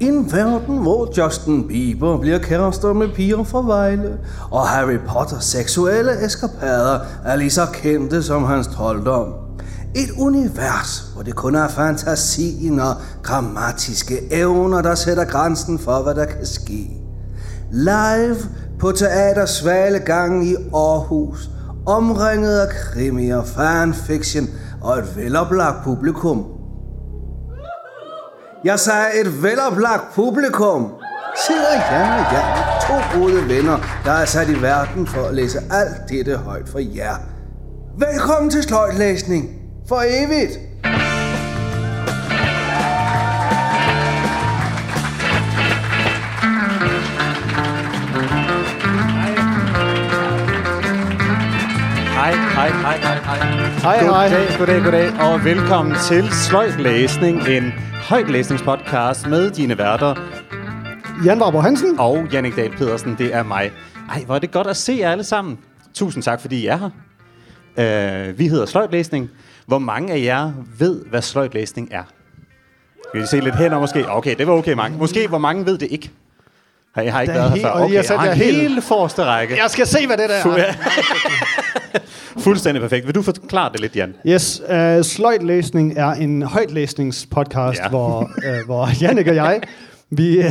En verden, hvor Justin Bieber bliver kærester med piger fra Vejle, og Harry Potter seksuelle eskapader er lige så kendte som hans trolddom. Et univers, hvor det kun er fantasien og grammatiske evner, der sætter grænsen for, hvad der kan ske. Live på Teater Svalegangen i Aarhus, omringet af krimier, fanfiction og et veloplagt publikum. Jeg sagde et veloplagt publikum. Sidder Jan og Jan, to gode venner, der er sat i verden for at læse alt dette højt for jer. Velkommen til sløjtlæsning. For evigt. Hej, hej, hej, hej, hej. Hej, hej. Goddag, goddag, goddag, og velkommen til Sløjt Læsning, en højtlæsningspodcast med dine værter Jan Barber Hansen. og Jannik Dahl Pedersen. Det er mig. Ej, hvor er det godt at se jer alle sammen. Tusind tak, fordi I er her. Uh, vi hedder Sløjt Læsning. Hvor mange af jer ved, hvad sløjt læsning er? Skal vi se lidt hen og måske? Okay, det var okay mange. Måske, hvor mange ved det ikke? Jeg har ikke Der er været her he- før? Okay, sat jeg har hele forreste række. Jeg skal se, hvad det der er. Fuldstændig perfekt. Vil du forklare det lidt, Jan? Yes, uh, Sløjtlæsning er en højtlæsningspodcast, Ja. hvor, uh, hvor Jannik og jeg, vi, uh,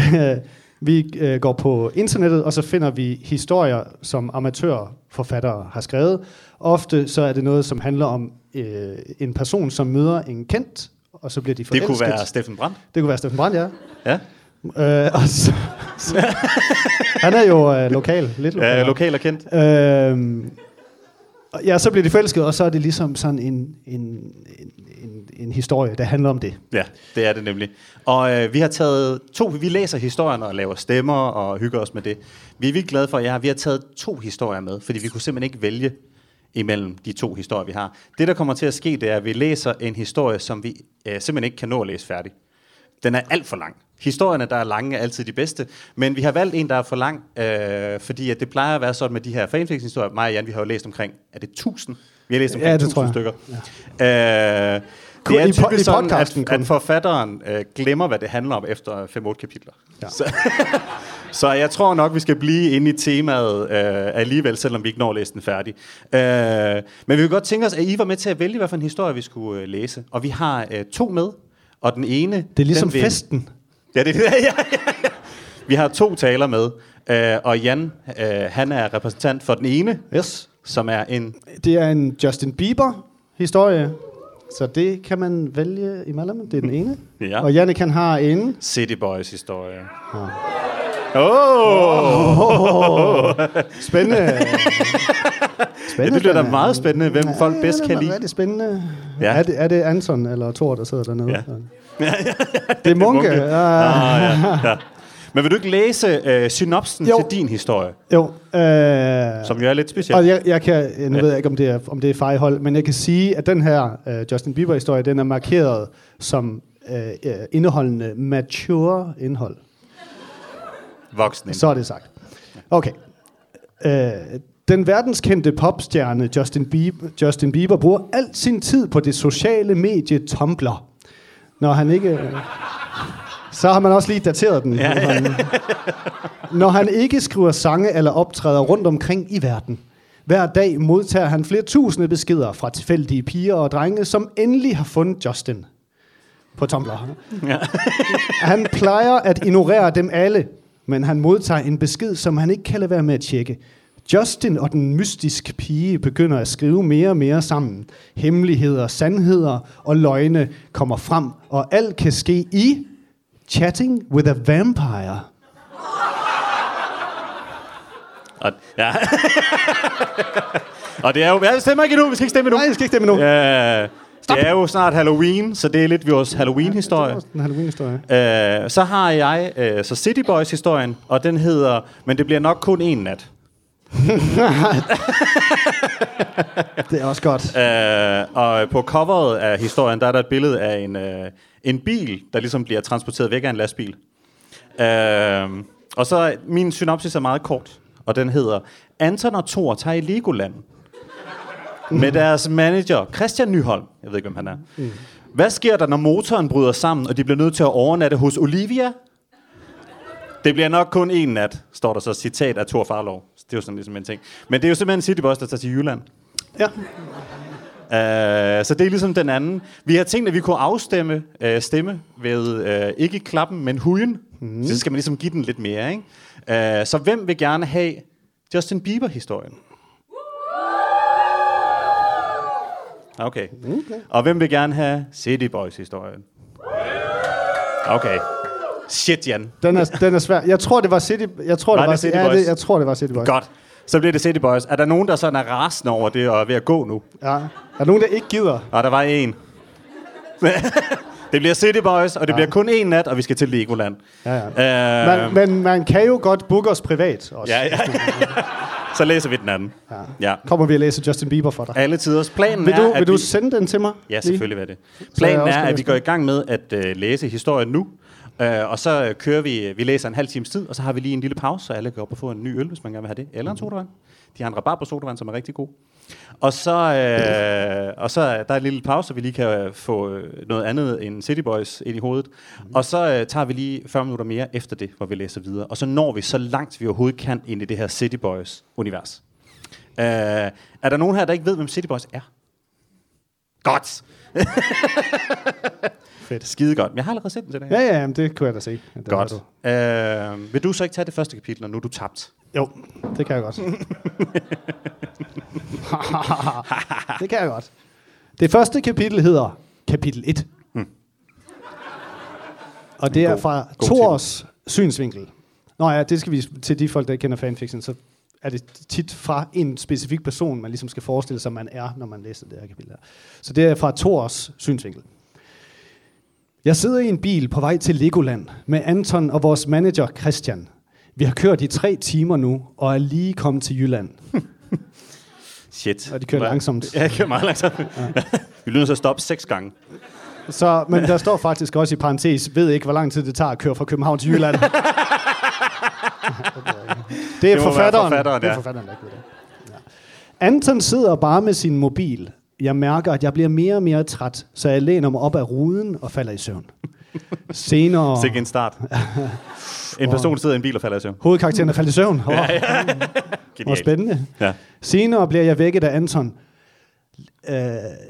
vi uh, går på internettet, og så finder vi historier, som amatørforfattere har skrevet. Ofte så er det noget, som handler om uh, en person, som møder en kendt, og så bliver de Det forelsket. kunne være Steffen Brandt. det kunne være Steffen Brandt, ja. Ja. Uh, og så, så, han er jo uh, lokal, lidt lokal. Ja, lokal og kendt. Og ja, så bliver de forelsket, og så er det ligesom sådan en, en, en, en, en historie, der handler om det. Ja, det er det nemlig. Og øh, vi har taget to, vi læser historierne og laver stemmer og hygger os med det. Vi er virkelig glade for jer. Vi har taget to historier med, fordi vi kunne simpelthen ikke vælge imellem de to historier, vi har. Det, der kommer til at ske, det er, at vi læser en historie, som vi øh, simpelthen ikke kan nå at læse færdig. Den er alt for lang. Historierne, der er lange, er altid de bedste, men vi har valgt en, der er for lang, øh, fordi at det plejer at være sådan med de her fanfiction-historier. Mig og Jan, vi har jo læst omkring, er det 1000? Vi har læst omkring Ja, det 1000 tror jeg. stykker. Ja. Øh, det er typisk i sådan, at, kun. at forfatteren øh, glemmer, hvad det handler om efter 5-8 kapitler. Ja. Så, så jeg tror nok, vi skal blive inde i temaet øh, alligevel, selvom vi ikke når at læse den færdig. Øh, men vi vil godt tænke os, at I var med til at vælge, hvad for en historie vi skulle øh, læse. Og vi har øh, to med, og den ene... Det er ligesom den vil- festen. Ja, det, ja, ja, ja. Vi har to taler med, øh, og Jan, øh, han er repræsentant for den ene, Yes. som er en... Det er en Justin Bieber-historie, så det kan man vælge imellem. Det er den ene. Ja. Og Jannik han har en... City Boys historie. Åh! Oh! Spændende. Ja, spændende det bliver da er. meget spændende, hvem folk bedst det kan er lide. rigtig spændende. Ja. Ja. Er, det, er det Anton eller Thor, der sidder dernede? Ja. Det er Munke. Munke. Ah, Ah, ja, ja. Men vil du ikke læse øh, synopsen Jo. til din historie, jo. Øh, som jo er lidt speciel? Og jeg, jeg kan, nu ved jeg ikke, om det er, om det er fejhold, men jeg kan sige, at den her uh, Justin Bieber-historie, den er markeret som uh, uh, indeholdende mature indhold. Voksen. Så er det sagt. Okay. Uh, den verdenskendte popstjerne Justin Bieber, Justin Bieber bruger al sin tid på det sociale medie Tumblr. Når han ikke... Uh, så har man også lige dateret den. Ja, ja. Når han ikke skriver sange eller optræder rundt omkring i verden. Hver dag modtager han flere tusinde beskeder fra tilfældige piger og drenge, som endelig har fundet Justin på Tumblr. Ja. Han plejer at ignorere dem alle, men han modtager en besked, som han ikke kan lade være med at tjekke. Justin og den mystiske pige begynder at skrive mere og mere sammen. Hemmeligheder, sandheder og løgne kommer frem, og alt kan ske i Chatting with a Vampire. Og, ja. og det er jo... Ja, det stemmer ikke endnu. Vi skal ikke stemme endnu. Nej, jeg skal ikke stemme endnu. Ja, det er jo snart Halloween, så det er lidt vores Halloween-historie. En Halloween-historie. Øh, så har jeg øh, så City Boys-historien, og den hedder, men det bliver nok kun en nat. Det er også godt. Øh, og på coveret af historien, der er der et billede af en, øh, en bil, der ligesom bliver transporteret væk af en lastbil. Øh, og så min synopsis er meget kort, og den hedder, Anton og Thor tager i Legoland med deres manager, Christian Nyholm. Jeg ved ikke, hvem han er. Hvad sker der, når motoren bryder sammen, og de bliver nødt til at overnatte hos Olivia? Det bliver nok kun en nat, står der så citat af Thor Farlov. Det er jo sådan ligesom en ting. Men det er jo simpelthen City Boys, der tager til Jylland. Ja. Uh, så det er ligesom den anden. Vi har tænkt, at vi kunne afstemme uh, stemme ved uh, ikke klappen, men hujen. Mm. Så skal man ligesom give den lidt mere. Ikke? Uh, så hvem vil gerne have Justin Bieber-historien? Okay. okay. Og hvem vil gerne have City Boys-historien? Okay. Shit, Jan. Den er, den er svær. Jeg tror, det var City... Jeg tror, Var det var City ja, Boys? det, jeg tror, det var City Boys. Godt. Så bliver det City Boys. Er der nogen, der sådan er rasende over det og er ved at gå nu? Ja. Er der nogen, der ikke gider? Og der var en. det bliver City Boys, og det ja. bliver kun en nat, og vi skal til Legoland. Ja, ja. Øh, Man, men man kan jo godt booke os privat også. ja, ja. Så læser vi den anden. Ja. Ja. Kommer vi at læse Justin Bieber for dig. Alle tiders. Planen Vil er, du, at vil du vi... sende den til mig? Ja, selvfølgelig vil det. Planen er, at vi går i gang med at uh, læse historien nu, uh, og så øh, kører vi, vi læser en halv times tid, og så har vi lige en lille pause, så alle kan op og få en ny øl, hvis man gerne vil have det, eller en sodavand. De har en rabarber sodavand, som er rigtig god. Og så, øh, og så er der en lille pause, så vi lige kan øh, få øh, noget andet end City Boys ind i hovedet. Og så øh, tager vi lige 40 minutter mere efter det, hvor vi læser videre. Og så når vi så langt, vi overhovedet kan ind i det her City Boys-univers. Øh, er der nogen her, der ikke ved, hvem City Boys er? Godt! Fedt. Skide godt. Men Jeg har allerede set den til det Ja, ja, jamen, det kunne jeg da se. Det Godt. du. Øh, vil du så ikke tage det første kapitel, når nu er du tabt? Jo, det kan jeg godt. det kan jeg godt. Det første kapitel hedder kapitel 1. Hmm. Og det er fra god Thors synsvinkel. Nå ja, det skal vi til de folk, der ikke kender fanfiction, så er det tit fra en specifik person, man ligesom skal forestille sig, man er, når man læser det her kapitel her. Så det er fra Thors synsvinkel. Jeg sidder i en bil på vej til Legoland med Anton og vores manager Christian. Vi har kørt i tre timer nu, og er lige kommet til Jylland. Shit. Og de kører langsomt. Ja, de kører meget langsomt. Ja. vi nødt til at stoppe seks gange. Så, men der står faktisk også i parentes, ved ikke, hvor lang tid det tager at køre fra København til Jylland. det er Det forfatteren. forfatteren, det er forfatteren, der det. Ja. Anton sidder bare med sin mobil. Jeg mærker, at jeg bliver mere og mere træt, så jeg læner mig op af ruden og falder i søvn. Senere... Sikke en start. En person sidder i en bil og falder i søvn. Hovedkarakteren er faldet i søvn. Oh, Hvor Genialt. spændende. Ja. Senere bliver jeg vækket af Anton. Øh,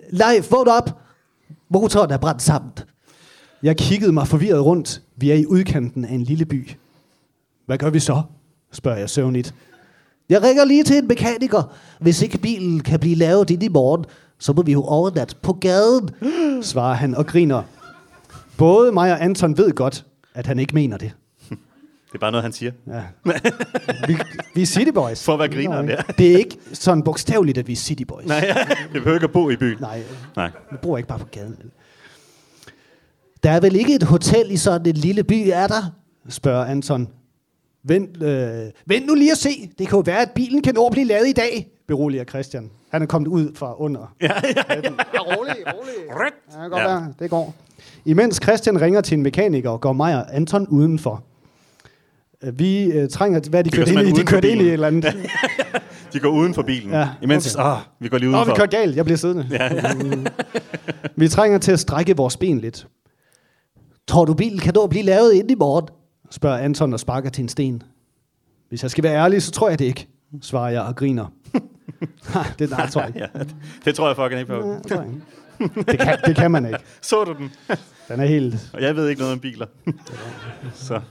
Leif, vågn op! Motoren er brændt sammen. Jeg kiggede mig forvirret rundt. Vi er i udkanten af en lille by. Hvad gør vi så? spørger jeg søvnigt. Jeg ringer lige til en mekaniker. Hvis ikke bilen kan blive lavet ind i morgen, så må vi jo overnat på gaden, svarer han og griner. Både mig og Anton ved godt, at han ikke mener det. Det er bare noget, han siger. Ja. vi, vi er City Boys. For at være grineren, ja. Det er ikke sådan bogstaveligt, at vi er City Boys. Nej, ja. Jeg behøver ikke at bo i byen. Nej, Nej. vi bor ikke bare på gaden. Der er vel ikke et hotel i sådan en lille by, er der? spørger Anton. Vent, øh, vent nu lige at se. Det kan jo være, at bilen kan nå at blive lavet i dag, beroliger Christian. Han er kommet ud fra under. Ja, ja, ja. ja rolig, rolig. Ja, det, godt Ja. være. det går. Imens Christian ringer til en mekaniker, går mig og Anton udenfor. Øh, Vi øh, trænger, hvad de går kørte ind i? De kørte ind i et bilen. eller andet. De går uden for bilen. Ja, Imens, okay. åh, vi går lige Nå, vi udenfor. kører galt. Jeg bliver siddende. Ja, ja. vi trænger til at strække vores ben lidt. Tror du, bilen kan nå at blive lavet inden i morgen? spørger Anton og sparker til en sten. Hvis jeg skal være ærlig, så tror jeg det ikke, svarer jeg og griner. det, nej, tror jeg ikke. ja, det, det tror jeg fucking ikke på. Nej, tror jeg ikke. Det kan, det kan man ikke. Så du den? Den er helt... Og jeg ved ikke noget om biler. Så.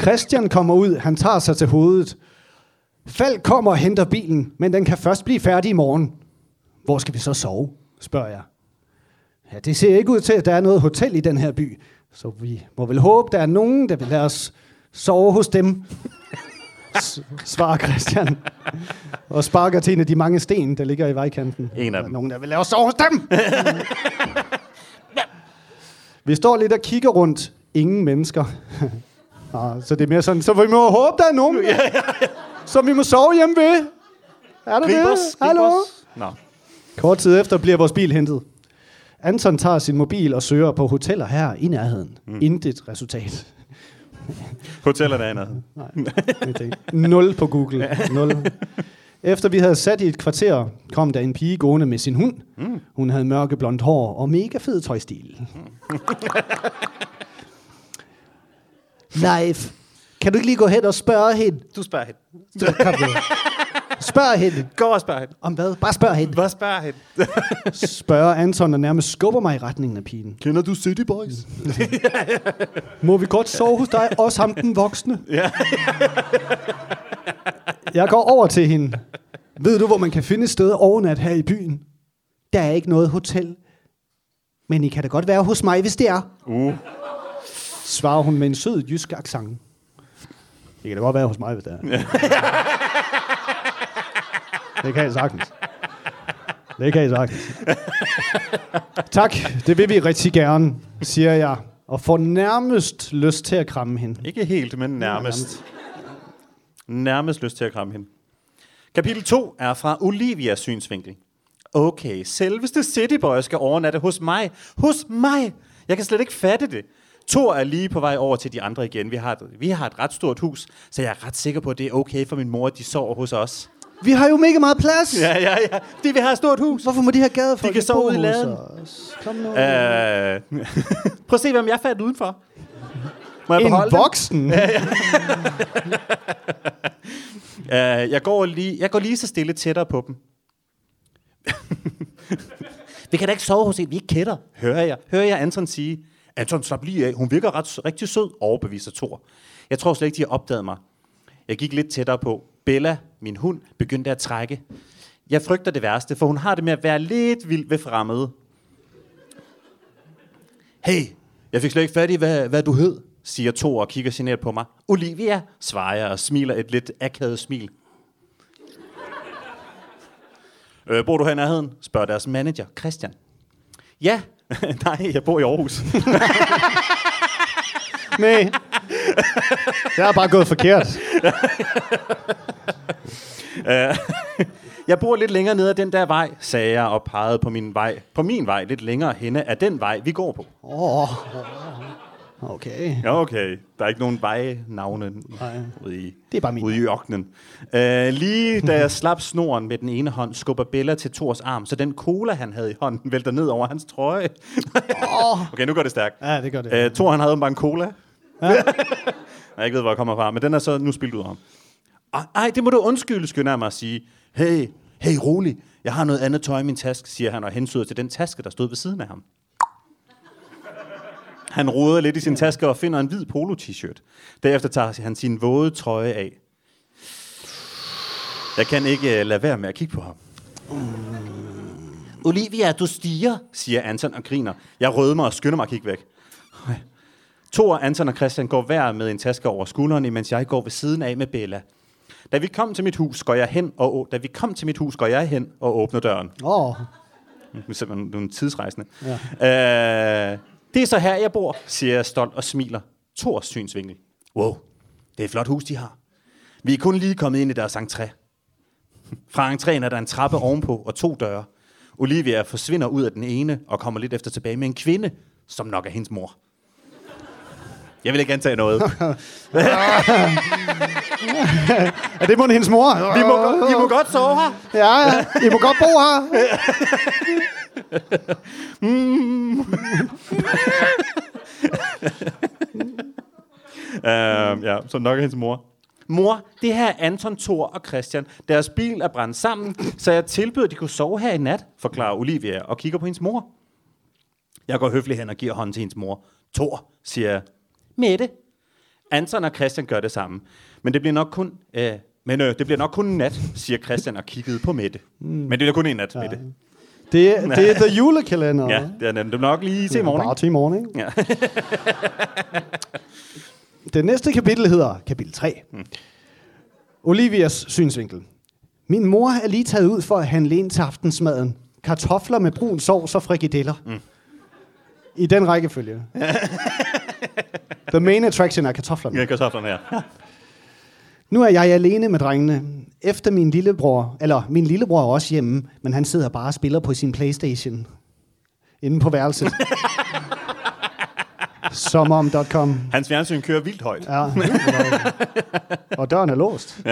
Christian kommer ud, han tager sig til hovedet. Falk kommer og henter bilen, men den kan først blive færdig i morgen. Hvor skal vi så sove, spørger jeg. Ja, det ser ikke ud til, at der er noget hotel i den her by. Så vi må vel håbe, der er nogen, der vil lade os sove hos dem. Svarer Christian. Og sparker til en af de mange sten, der ligger i vejkanten. En af Der dem. Nogen, der vil lade os sove dem. vi står lidt og kigger rundt. Ingen mennesker. Nå, så det er mere sådan, så vi må håbe, der er nogen, ja, ja, ja. som vi må sove hjemme ved. Er der Grib det? os, Hallo? os. Nå. Kort tid efter bliver vores bil hentet. Anton tager sin mobil og søger på hoteller her i nærheden. Mm. Intet resultat. Hotellerne er andet. Ingenting. Nul på Google. Nul. Efter vi havde sat i et kvarter, kom der en pige gående med sin hund. Mm. Hun havde mørke blondt hår og mega fed tøjstil. Leif, kan du ikke lige gå hen og spørge hende? Du spørger hende. Kom. Spørg hende. Gå og spørg hende. Om hvad? Bare spørg hende. Hvad spørger hende? Spørger Anton og nærmest skubber mig i retningen af pigen. Kender du City Boys? Må vi godt sove hos dig? Også ham den voksne. Ja. Jeg går over til hende. Ved du, hvor man kan finde et sted overnat her i byen? Der er ikke noget hotel. Men I kan da godt være hos mig, hvis det er. Uh. Svarer hun med en sød jysk accent. Det kan da godt være hos mig, hvis det er. Det kan jeg sagtens. Det kan jeg sagtens. tak, det vil vi rigtig gerne, siger jeg. Og får nærmest lyst til at kramme hende. Ikke helt, men nærmest. Nærmest lyst til at kramme hende. Kapitel 2 er fra Olivias synsvinkel. Okay, selveste City Boy skal overnatte hos mig. Hos mig! Jeg kan slet ikke fatte det. Thor er lige på vej over til de andre igen. Vi har, et, vi har et ret stort hus, så jeg er ret sikker på, at det er okay for min mor, at de sover hos os. Vi har jo mega meget plads. Ja, ja, ja. De vil have et stort hus. Hvorfor må de her gadefolk De kan sove ude i laden. Kom nu. Øh, prøv at se, hvem jeg fandt udenfor. Må jeg en beholde dem? voksen? Uh, jeg, går lige, jeg går lige så stille tættere på dem. vi kan da ikke sove hos en, vi ikke kender, hører jeg. Hører jeg Anton sige. Anton, slap lige af. Hun virker ret, rigtig sød, overbeviser Thor. Jeg tror slet ikke, de har opdaget mig. Jeg gik lidt tættere på. Bella, min hund, begyndte at trække. Jeg frygter det værste, for hun har det med at være lidt vild ved fremmede. Hey, jeg fik slet ikke fat i, hvad, hvad du hed, siger to og kigger generet på mig. Olivia, svarer jeg og smiler et lidt akavet smil. Øh, bor du her i nærheden? spørger deres manager, Christian. Ja, nej, jeg bor i Aarhus. Nej. Det er bare gået forkert. Øh, jeg bor lidt længere nede ad den der vej, sagde jeg og pegede på min vej. På min vej, lidt længere henne af den vej, vi går på. Åh. Okay. Ja, okay. Der er ikke nogen vejnavne ude i, Det er bare min ude i ørkenen. Uh, lige da jeg slap snoren med den ene hånd, skubber Bella til Thors arm, så den cola, han havde i hånden, vælter ned over hans trøje. okay, nu går det stærkt. Ja, det gør det. Uh, Thor, han havde bare en cola. Ja. jeg ikke ved, hvor jeg kommer fra, men den er så nu spildt ud af ham. Ej, det må du undskylde, skynder jeg mig at sige. Hey, hey, rolig. Jeg har noget andet tøj i min taske, siger han og hensyder til den taske, der stod ved siden af ham. Han roder lidt i sin taske og finder en hvid polo-t-shirt. Derefter tager han sin våde trøje af. Jeg kan ikke uh, lade være med at kigge på ham. Olivia, du stiger, siger Anton og griner. Jeg rødmer og skynder mig at kigge væk. Thor, Anton og Christian går hver med en taske over skulderen, mens jeg går ved siden af med Bella. Da vi kom til mit hus, går jeg hen og da vi kom til mit hus, går jeg hen og åbner døren. Åh. Oh. Nu er simpelthen nogle tidsrejsende. Ja. Øh, det er så her, jeg bor, siger jeg stolt og smiler. Thors synsvinkel. Wow, det er et flot hus, de har. Vi er kun lige kommet ind i deres entré. Fra entréen er der en trappe ovenpå og to døre. Olivia forsvinder ud af den ene og kommer lidt efter tilbage med en kvinde, som nok er hendes mor. Jeg vil ikke antage noget. Er det må hendes mor? Vi må, go- vi må godt sove her. Ja, ja. I må godt bo her. Uh, ja, så nok er hendes mor. Mor, det her er Anton, Thor og Christian. Deres bil er brændt sammen, så jeg tilbyder, at de kunne sove her i nat, forklarer Olivia og kigger på hendes mor. Jeg går høfligt hen og giver hånden til hendes mor. Thor, siger jeg. Mette. Anton og Christian gør det samme. Men det bliver nok kun... Øh, men øh, det bliver nok kun en nat, siger Christian og kiggede på Mette. Mm. Men det bliver kun en nat, ja. Mette. Det, er- det er The Julekalender. Ja, det er nemt. Det er nok lige til i morgen. Bare til i morgen, ikke? Ja. Det næste kapitel hedder kapitel 3. Hmm. Olivias synsvinkel. Min mor er lige taget ud for at handle ind til aftensmaden. Kartofler med brun sovs og frikadeller. Hmm. I den rækkefølge. The main attraction er kartoflerne. Ja, kartoflerne her. Nu er jeg alene med drengene. Efter min lillebror, eller min lillebror er også hjemme, men han sidder bare og spiller på sin Playstation. Inde på værelset. Sommerom.com. Hans fjernsyn kører vildt højt. Ja. og døren er låst.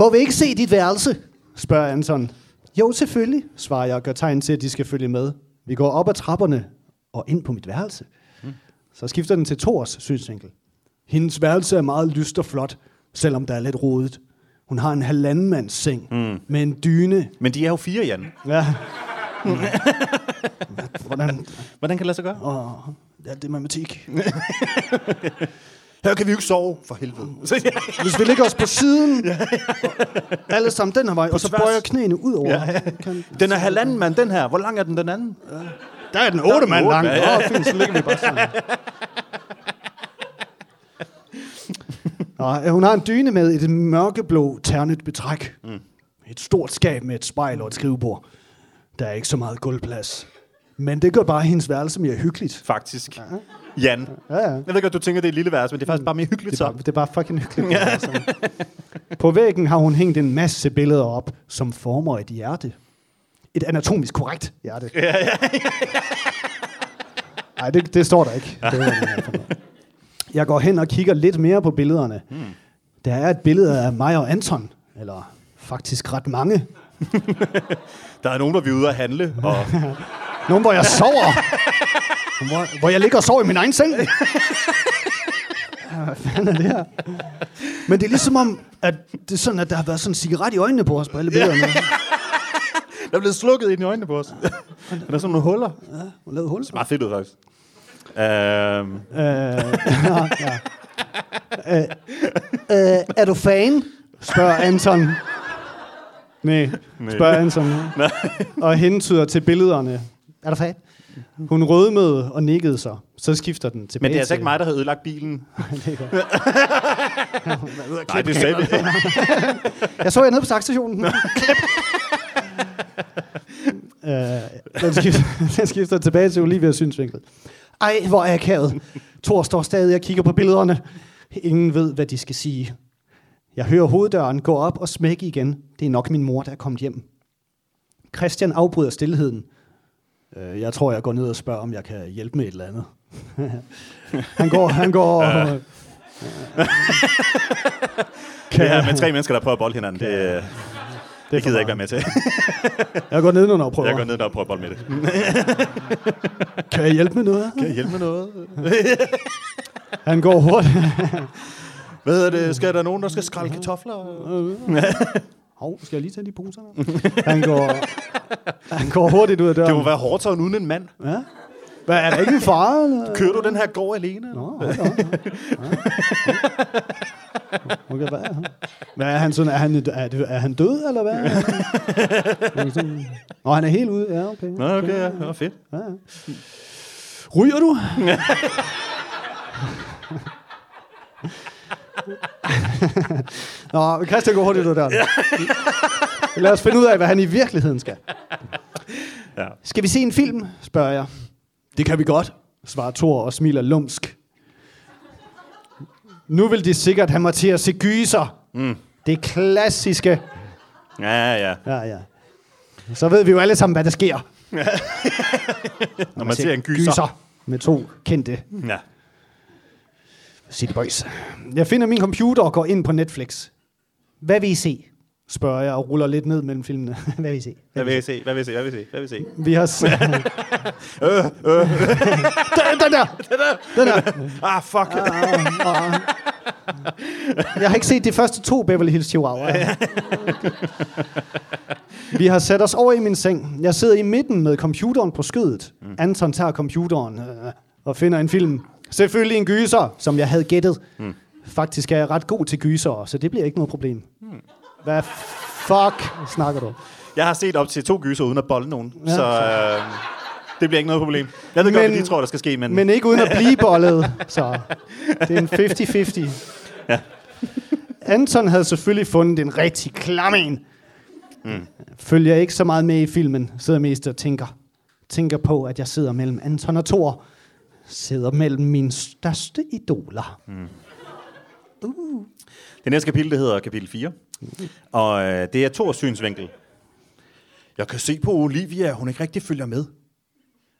Må vi ikke se dit værelse? spørger Anton. Jo, selvfølgelig, svarer jeg og gør tegn til, at de skal følge med. Vi går op ad trapperne og ind på mit værelse. Så skifter den til Thors synsvinkel. Hendes værelse er meget lyst og flot, selvom der er lidt rodet. Hun har en halvandenmands seng mm. med en dyne. Men de er jo fire, Jan. Ja. Hvordan? Hvordan kan det lade sig gøre? Åh, ja, det er matematik. Her kan vi jo ikke sove, for helvede. Hvis vi ligger os på siden, alle sammen den her vej, og så tværs. bøjer knæene ud over. Ja. Kan, Den er halvanden mand, den her. Hvor lang er den, den anden? Der er den otte mand lang. ja, Ja, ja. ja. fint, så ligger vi bare sådan. Nå, hun har en dyne med et mørkeblå ternet betræk. Mm. Et stort skab med et spejl og et skrivebord. Der er ikke så meget gulvplads. Men det gør bare hendes værelse mere hyggeligt. Faktisk. Jan. Ja, ja. Jeg ved godt, du tænker, det er et lille værelse, men det er faktisk bare mere hyggeligt Det er, så. bare, det er bare fucking hyggeligt. Ja. På væggen har hun hængt en masse billeder op, som former et hjerte. Et anatomisk korrekt hjerte. Ja, ja, Nej, det, det står der ikke. Det var det. Jeg går hen og kigger lidt mere på billederne. Hmm. Der er et billede af mig og Anton, eller faktisk ret mange. Der er nogen, der vil ude at handle, og Nogle, hvor jeg sover. hvor, hvor jeg ligger og sover i min egen seng. Ja, Hvad fanden er det her? Men det er ligesom om, at det er sådan, at der har været sådan en cigaret i øjnene på os på alle billederne. Der er blevet slukket ind i øjnene på os. der er sådan nogle huller. Det Og lavet hul. er meget fedt ud, faktisk. Øhm, Øh, ja, ja. Øh, øh, er du fan? Spørger Anton. Nej, spørger Anton. Og hentyder til billederne. Er du fan? Hun rødmede og nikkede sig. Så skifter den tilbage men det er altså ikke mig, der har ødelagt bilen. det er godt. Nej, det sagde vi. Jeg så jer nede på taxastationen. Øh, den, skifter, den skifter tilbage til Olivias synsvinkel. Ej, hvor er akavet. Thor står stadig og kigger på billederne. Ingen ved, hvad de skal sige. Jeg hører hoveddøren gå op og smække igen. Det er nok min mor, der er kommet hjem. Christian afbryder stillheden. Øh, Jeg tror, jeg går ned og spørger, om jeg kan hjælpe med et eller andet. han går, han går... Øh, Det her med tre mennesker, der prøver at bolde hinanden, det, det, det gider jeg ikke være med til. Jeg går ned og prøver. Jeg går ned og prøver at bolde med det. Kan jeg hjælpe med noget? Kan jeg hjælpe med noget? Han går hurtigt. Hvad hedder det? Skal der nogen, der skal skrælle kartofler? Hov, skal jeg lige tage de poser? Han går, han går hurtigt ud af døren. Det må være hårdt sådan uden en mand. Ja. Hvad, er der ikke en far? Eller? Kører du den her gård alene? Nå, hold da. Okay, hvad er han? Hvad er han sådan? Er han, er, er han død, eller hvad? Nå, han er helt ude. Ja, okay. Nå, okay, ja. Var fedt. Ja, ja. Ryger du? Nå, Christian går hurtigt ud der. Lad os finde ud af, hvad han i virkeligheden skal. Ja. Skal vi se en film, spørger jeg. Det kan vi godt, svarer Thor og smiler lumsk. Nu vil de sikkert have mig til at se gyser. Mm. Det klassiske. Ja, ja. Ja, ja. Så ved vi jo alle sammen, hvad der sker. Når man ser en gyser. gyser med to kendte Ja. City Boys. Jeg finder min computer og går ind på Netflix. Hvad vil I se? Spørger jeg og ruller lidt ned mellem filmene. Hvad vil I se? Hvad vil I se? Hvad vil I se? Hvad vil I se? Hvad vil I se? Vi har set... Øh, øh. den, den der! Den der! Ah, fuck. Jeg har ikke set de første to Beverly Hills Chihuahua. Vi har sat os over i min seng. Jeg sidder i midten med computeren på skødet. Mm. Anton tager computeren øh, og finder en film. Selvfølgelig en gyser, som jeg havde gættet. Mm. Faktisk er jeg ret god til gyser, så det bliver ikke noget problem. Hvad fuck snakker du? Jeg har set op til to gyser uden at bolde nogen, Ja. så øh, det bliver ikke noget problem. Jeg ved godt, hvad de tror, der skal ske, men... Men ikke uden at blive bollet. Så det er en 50-50. Ja. Anton havde selvfølgelig fundet en rigtig klam en. Mm. Følger ikke så meget med i filmen. Sidder mest og tænker, tænker på, at jeg sidder mellem Anton og Thor. Sidder mellem mine største idoler. Mm. Det næste kapitel, det hedder kapitel 4. Og øh, det er Thors synsvinkel. Jeg kan se på Olivia, hun ikke rigtig følger med.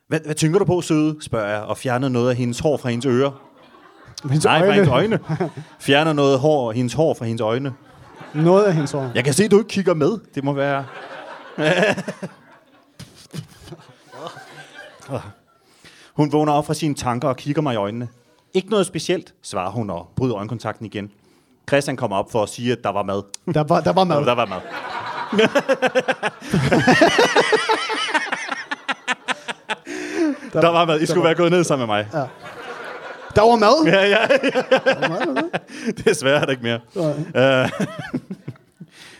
Hvad, hvad tænker du på, søde? spørger jeg, og fjerner noget af hendes hår fra hendes ører. Hendes Nej, fra øjne. hendes øjne. Fjerner noget hår, hendes hår fra hendes øjne. Noget af hendes hår. Jeg kan se, at du ikke kigger med. Det må være... hun vågner op fra sine tanker og kigger mig i øjnene. Ikke noget specielt, svarer hun og bryder øjenkontakten igen. Christian kommer op for at sige, at der var mad. Der var, der var mad. Der var mad. der var mad. I skulle være gået ned sammen med mig. Ja. Der var mad? Ja, ja, ja. Desværre er der ikke mere. Øh,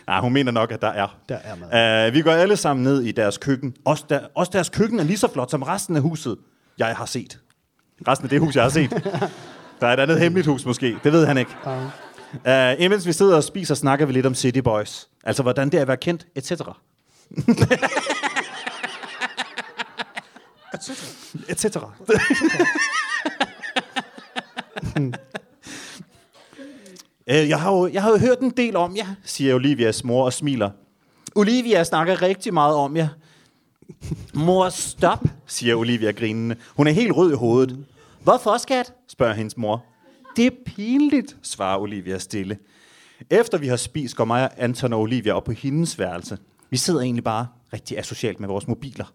Nej, hun mener nok, at der er. Der er mad. Uh, vi går alle sammen ned i deres køkken. Også, der, også deres køkken er lige så flot som resten af huset, jeg har set. Resten af det hus, jeg har set. Der er et andet hemmeligt hus måske. Det ved han ikke. Uh, imens vi sidder og spiser, snakker vi lidt om City Boys. Altså, hvordan det er at være kendt, etc. etc. Øh, jeg, har jo, jeg har jo hørt en del om jer, siger Olivias mor og smiler. Olivia snakker rigtig meget om jer. Mor, stop, siger Olivia grinende. Hun er helt rød i hovedet. Hvorfor, skat? spørger hendes mor. Det er pinligt, svarer Olivia stille. Efter vi har spist, går mig og Anton og Olivia op på hendes værelse. Vi sidder egentlig bare rigtig asocialt med vores mobiler.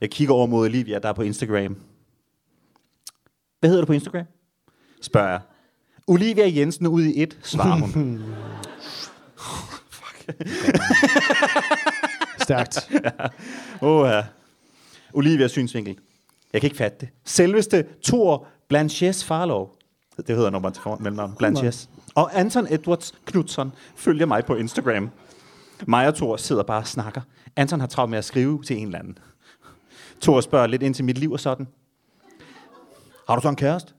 Jeg kigger over mod Olivia, der er på Instagram. Hvad hedder du på Instagram? Spørger jeg. Olivia Jensen ud i et, svarer hun. Stærkt. Åh, ja. Olivias synsvinkel. Jeg kan ikke fatte det. Selveste Thor Blanches Farlov. Det hedder nummer til for mellemnavn. Blanches. Og Anton Edwards Knudsen følger mig på Instagram. Mig og Thor sidder bare og snakker. Anton har travlt med at skrive til en eller anden. Thor spørger lidt ind til mit liv og sådan. Har du så en kæreste?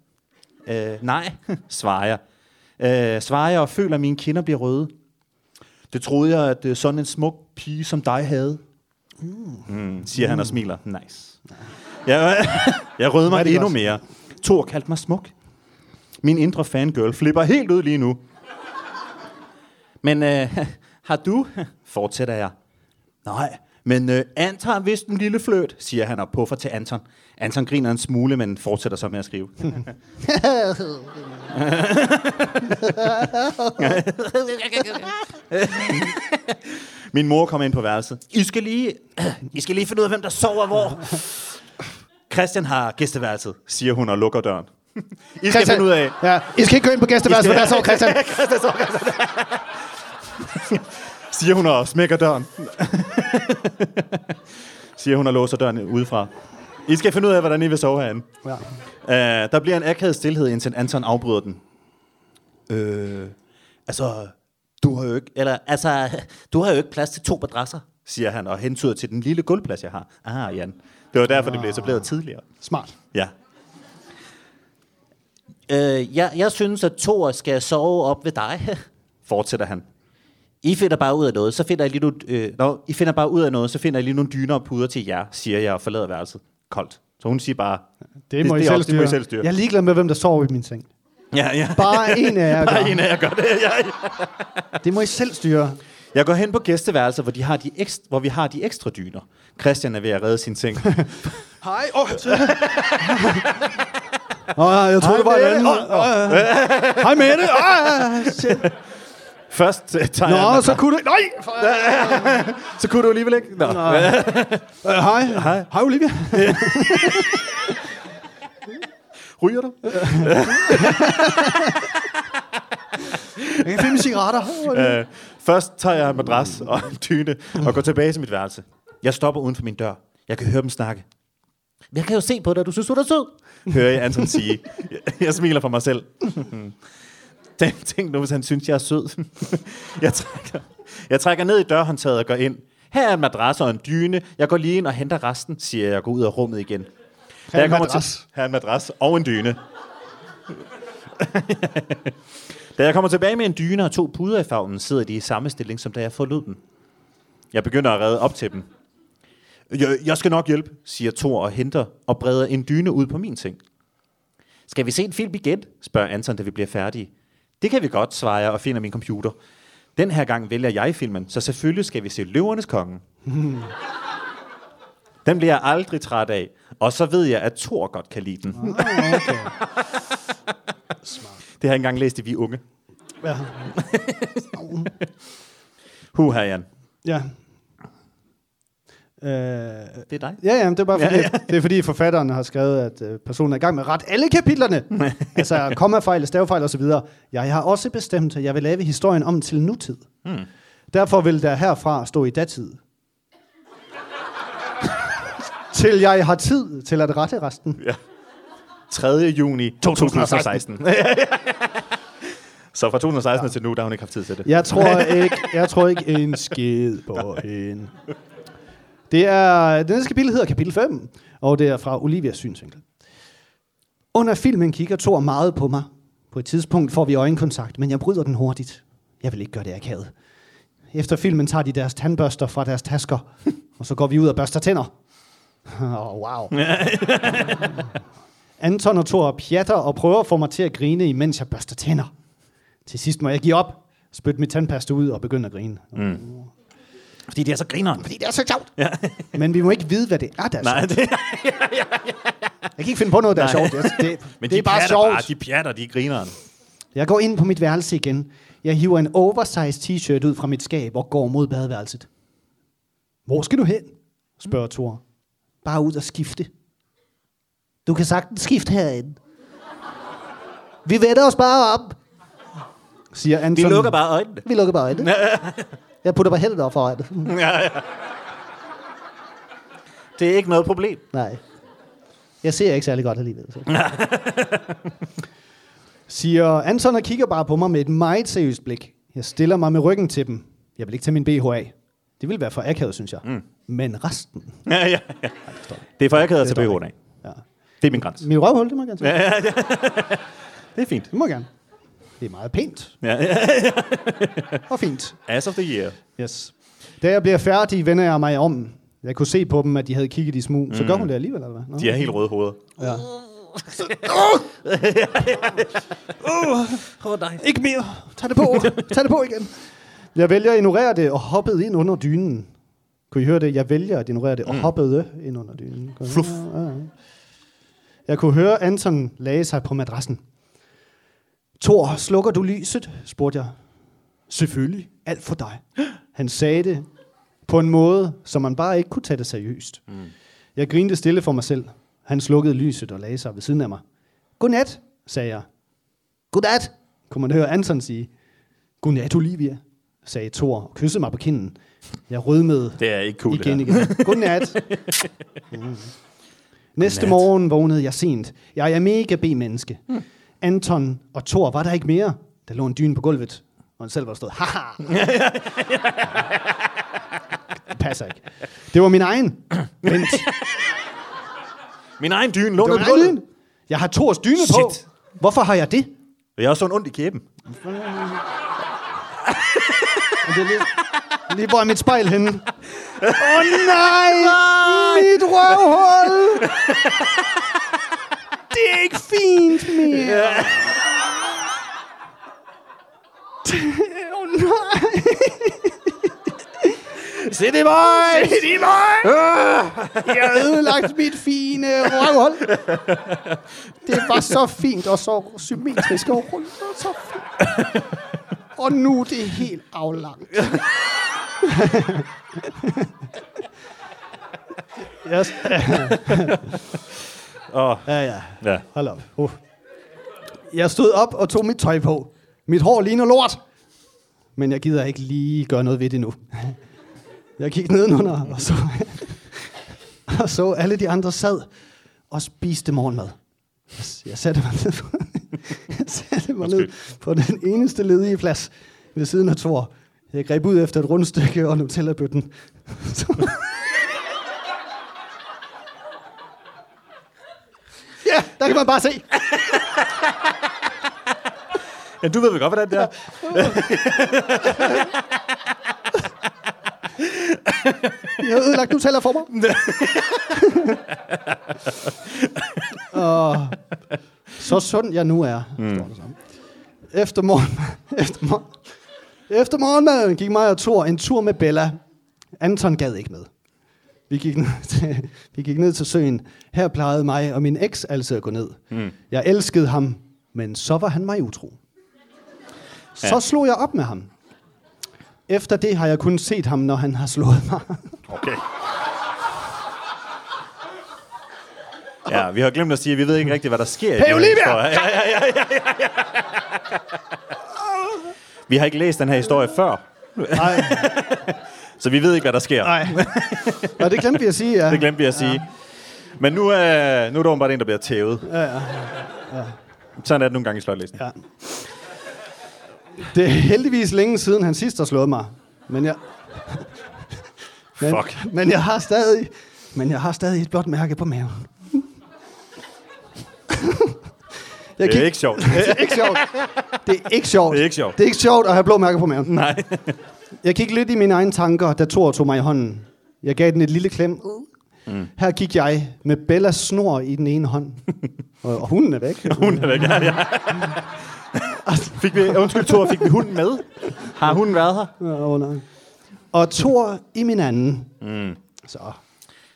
Øh, nej, svarer jeg. Øh, svarer jeg og føler, at mine kinder bliver røde. Det troede jeg, at øh, sådan en smuk pige som dig havde. Mm, siger han og smiler. Nice. Jeg, jeg rød mig Rigtig endnu godt. mere. Thor kaldte mig smuk. Min indre fangirl flipper helt ud lige nu. Men øh, har du, fortsætter jeg. Nej, men øh, Anton har vist en lille fløt, siger han og puffer til Anton. Anton griner en smule, men fortsætter så med at skrive. Min mor kommer ind på værelset. I skal lige, I skal lige finde ud af, hvem der sover hvor. Christian har gæsteværelset, siger hun og lukker døren. I skal finde ud af, Ja, I skal ikke gå ind på gæsteværelset, for der så Christian. siger hun og smækker døren. siger hun og låser døren udefra. I skal finde ud af, hvordan I vil sove herinde. Ja. Uh, der bliver en akavet stillhed, indtil Anton afbryder den. Øh, altså, du har jo ikke, eller, altså, du har jo ikke plads til to madrasser, siger han, og hentyder til den lille gulvplads, jeg har. Ah, Jan. Det var derfor, det blev etableret tidligere. Smart. Ja. Øh, jeg, jeg synes, at Thor skal sove op ved dig, fortsætter han. I finder bare ud af noget, så finder jeg lige nogle, øh, no, I finder bare ud af noget, så finder jeg lige nogle dyner og puder til jer, siger jeg og forlader værelset. Koldt. Så hun siger bare, Det må, det I, er selv også- det må I styre. selv styre. Jeg er ligeglad med, hvem der sover i min seng. ja, ja. Bare en af jer Bare gør. en af jer gør det. Ja, ja. Det må I selv styre. Jeg går hen på gæsteværelset, hvor, de har de ekstra, hvor vi har de ekstra dyner. Christian er ved at redde sin seng. Hej. Åh, jeg troede, det var en anden. Hej Mette. Åh, shit. Først øh, tager Nå, jeg en så madras. kunne du... Nej! Så kunne du alligevel ikke. Nå. uh, hej. Hej. Hej, Olivia. Ryger du? Jeg kan finde cigaretter. Øh, først tager jeg en madras og en dyne og går tilbage til mit værelse. Jeg stopper uden for min dør. Jeg kan høre dem snakke. Jeg kan jo se på dig, du synes, du er sød. Hører jeg Anton sige. Jeg, jeg smiler for mig selv. Tænk, nu, hvis han synes, jeg er sød. jeg, trækker, jeg trækker ned i dørhåndtaget og går ind. Her er en madras og en dyne. Jeg går lige ind og henter resten, siger jeg og går ud af rummet igen. Da er en kommer madras. Til, her er en madras og en dyne. da jeg kommer tilbage med en dyne og to puder i favnen, sidder de i samme stilling, som da jeg forlod dem. Jeg begynder at redde op til dem. Jeg, jeg skal nok hjælpe, siger Thor og henter og breder en dyne ud på min seng. Skal vi se en film igen? spørger Anton, da vi bliver færdige. Det kan vi godt, svarer jeg og finder min computer. Den her gang vælger jeg filmen, så selvfølgelig skal vi se Løvernes Konge. Den bliver jeg aldrig træt af, og så ved jeg, at Thor godt kan lide den. okay. Det har jeg engang læst i Vi Unge. Ja. Hu, her Jan. ja. Øh, Det er dig. Ja, ja, det er bare fordi, ja, ja. det er fordi forfatteren har skrevet, at øh, personen er i gang med at rette alle kapitlerne. altså kommafejl, stavefejl osv. Jeg har også bestemt, at jeg vil lave historien om til nutid. Hmm. Derfor vil der herfra stå i datid. til jeg har tid til at rette resten. 3. juni 2016. så fra 2016 ja. til nu, der har hun ikke haft tid til det. Jeg tror ikke, jeg tror ikke en skid på hende. Det er, den næste kapitel hedder kapitel 5, og det er fra Olivias synsvinkel. Under filmen kigger Thor meget på mig. På et tidspunkt får vi øjenkontakt, men jeg bryder den hurtigt. Jeg vil ikke gøre det akavet. Efter filmen tager de deres tandbørster fra deres tasker, og så går vi ud og børster tænder. Oh, wow. Anton og Thor pjatter og prøver at få mig til at grine, imens jeg børster tænder. Til sidst må jeg give op, spytte mit tandpasta ud og begynde at grine. Mm. Fordi det er så grineren. Fordi det er så sjovt. Ja. Men vi må ikke vide, hvad det er, der er Nej, sjovt. det, Jeg kan ikke finde på noget, der er Nej. sjovt. Det, det, men det de er bare sjovt. Bare, de pjatter, de er grineren. Jeg går ind på mit værelse igen. Jeg hiver en oversized t-shirt ud fra mit skab og går mod badeværelset. Hvor skal du hen? spørger Thor. Bare ud og skifte. Du kan sagtens skifte herinde. Vi vender os bare op, siger Vi Anton. lukker bare øjnene. Vi lukker bare øjnene. Jeg putter bare hænderne op for øjnene. ja, ja. Det er ikke noget problem. Nej. Jeg ser ikke særlig godt alligevel. Så. Siger Anton og kigger bare på mig med et meget seriøst blik. Jeg stiller mig med ryggen til dem. Jeg vil ikke tage min BH af. Det vil være for akavet, synes jeg. Mm. Men resten... Ja, ja, ja. Det er for jeg til står BH'en af. Ja. Det er min grænse. Min røvhul, det må jeg gerne sige. Ja, ja, ja. Det er fint. Det må jeg gerne. Det er meget pænt Ja, og fint. As of the year. Yes. Da jeg bliver færdig, vender jeg mig om. Jeg kunne se på dem, at de havde kigget i smug. Så gør hun det alligevel, eller hvad? Nå. De er helt røde hoveder. Ja. Åh, nej. Ikke mere. Tag det på. Tag det på igen. Jeg vælger at ignorere det og hoppede ind under dynen. Kunne I høre det? Jeg vælger at ignorere det og hoppede ind under dynen. Fluff. Ja, ja. Jeg kunne høre Anton lagde sig på madrassen. Thor, slukker du lyset? spurgte jeg. Selvfølgelig. Alt for dig. Han sagde det på en måde, som man bare ikke kunne tage det seriøst. Mm. Jeg grinte stille for mig selv. Han slukkede lyset og lagde sig ved siden af mig. Godnat, sagde jeg. Godnat, kunne man høre Anton sige. Godnat, Olivia, sagde Thor og kyssede mig på kinden. Jeg rødmede Det er ikke cool, igen, igen. Godnat. Mm. Næste Godnat. morgen vågnede jeg sent. Jeg er mega B-menneske. Hmm. Anton og Thor var der ikke mere. Der lå en dyne på gulvet, og han selv var stået. Haha! Det passer ikke. Det var min egen. Vent. Min egen dyne lå nede på gulvet. Jeg har Thors dyne på. Shit. Hvorfor har jeg det? Jeg har også sådan ondt i kæben. Det er lige, lige hvor er mit spejl henne? Åh oh, nej! Mit røvhul! Det er ikke fint mere. Åh oh, nej! Se det, boys! Se det, boys! Jeg har ødelagt mit fine røvhul. Det var så fint og så symmetrisk og rundt og så fint. Og nu er det helt aflangt. yes. Åh, Ja, ja. ja. Hold op. Uh. Jeg stod op og tog mit tøj på. Mit hår ligner lort. Men jeg gider ikke lige gøre noget ved det nu. Jeg gik nedenunder og så, og så alle de andre sad og spiste morgenmad. Jeg, jeg satte mig ned på, jeg satte mig ned på den eneste ledige plads ved siden af Thor. Jeg greb ud efter et rundstykke og Nutella-bøtten. Ja, der kan man bare se. ja, du ved vel godt, hvordan det er. Jeg har ødelagt Nutella for mig. og så sund jeg nu er. Mm. Efter morgen, efter, morgen, efter morgenmaden gik mig og Thor en tur med Bella. Anton gad ikke med. Vi gik, ned til, vi gik ned til søen. Her plejede mig og min eks altså at gå ned. Mm. Jeg elskede ham, men så var han mig utro. Så Ja. slog jeg op med ham. Efter det har jeg kun set ham, når han har slået mig. Okay. Ja, vi har glemt at sige, at vi ved ikke rigtigt, hvad der sker. i Hey, Olivia! ja, ja, ja, ja, ja. Vi har ikke læst den her historie før, Nej, så vi ved ikke, hvad der sker. nej. Nå, det glemte vi at sige, ja. Det glemte vi at sige. Men nu er, nu er der åbenbart en, der bliver tævet. Ja, ja. Sådan er det nogle gange i sløjtlæsning. Ja. Det er heldigvis længe siden, han sidst har slået mig. Men jeg... Men, Fuck. Men jeg har stadig... Men jeg har stadig et blåt mærke på maven. jeg Det er ikke sjovt. Det er ikke sjovt. Det er ikke sjovt. Det er ikke sjovt. Det er ikke sjovt at have blå mærker på maven. Nej. Jeg gik lidt i mine egne tanker, da Thor tog mig i hånden. Jeg gav den et lille klem. Mm. Her gik jeg med Bellas snor i den ene hånd. Og, og hunden er væk. Hunden er væk. Ja, ja. Fik vi, undskyld, Thor, fik vi hunden med? Har hunden været her? Oh, nej. Og Thor i min anden. Mm. Så.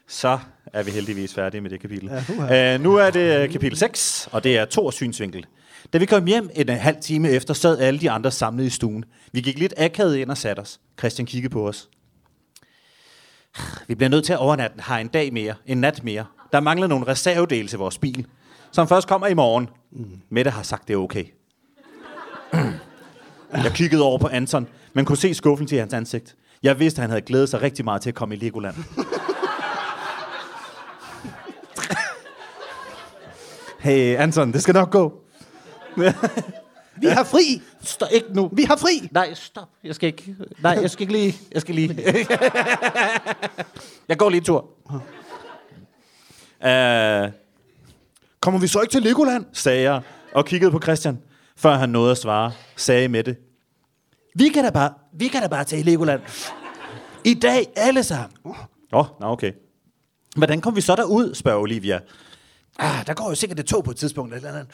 Så er vi heldigvis færdige med det kapitel. Ja, Ja, uh, nu er det øh, kapitel 6, og det er Thors synsvinkel. Da vi kom hjem en halv time efter, sad alle de andre samlet i stuen. Vi gik lidt akavet ind og satte os. Christian kiggede på os. Vi bliver nødt til at overnatte har en dag mere, en nat mere. Der mangler nogle reservedele til vores bil, som først kommer i morgen. Mm. Mette har sagt, det er okay. Jeg kiggede over på Anton, men kunne se skuffen til hans ansigt. Jeg vidste, at han havde glædet sig rigtig meget til at komme i Legoland. Hey, Anton, det skal nok gå. Vi har fri! Stop, ikke nu. Vi har fri! Nej, stop. Jeg skal ikke. Nej, jeg skal ikke lige. Jeg skal lige. jeg går lige en tur. Uh, kommer vi så ikke til Legoland? sagde jeg, og kiggede på Christian. Før han nåede at svare, sagde Mette. Vi kan da bare, vi kan da bare tage i Legoland. I dag, alle sammen. Åh, oh, nå, okay. Hvordan kom vi så derud, spørger Olivia. Ah, der går jo sikkert et tog på et tidspunkt. Eller andet.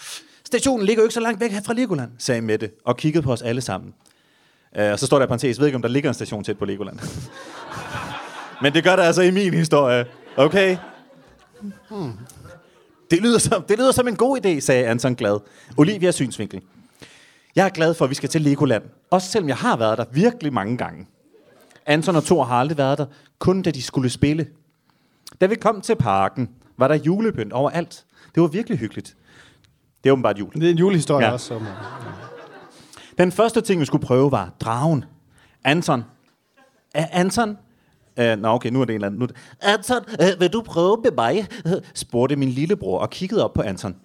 Stationen ligger jo ikke så langt væk her fra Legoland, sagde Mette, og kiggede på os alle sammen. Øh, og så står der i parentes, ved ikke, om der ligger en station tæt på Legoland. Men det gør der altså i min historie. Okay? Hmm. Det, lyder som, det lyder som en god idé, sagde Anton glad. Olivia synsvinkel. Jeg er glad for, at vi skal til Legoland. Også selvom jeg har været der virkelig mange gange. Anton og Thor har aldrig været der, kun da de skulle spille. Da vi kom til parken, var der julepynt overalt. Det var virkelig hyggeligt. Det er åbenbart jul. Det er en julehistorie Ja. også. Som, Den første ting, vi skulle prøve, var dragen. Anton. Er Anton? Uh, nå, okay, nu er det en eller anden. Nu Anton, uh, vil du prøve med mig? Uh, spurgte min lillebror og kiggede op på Anton.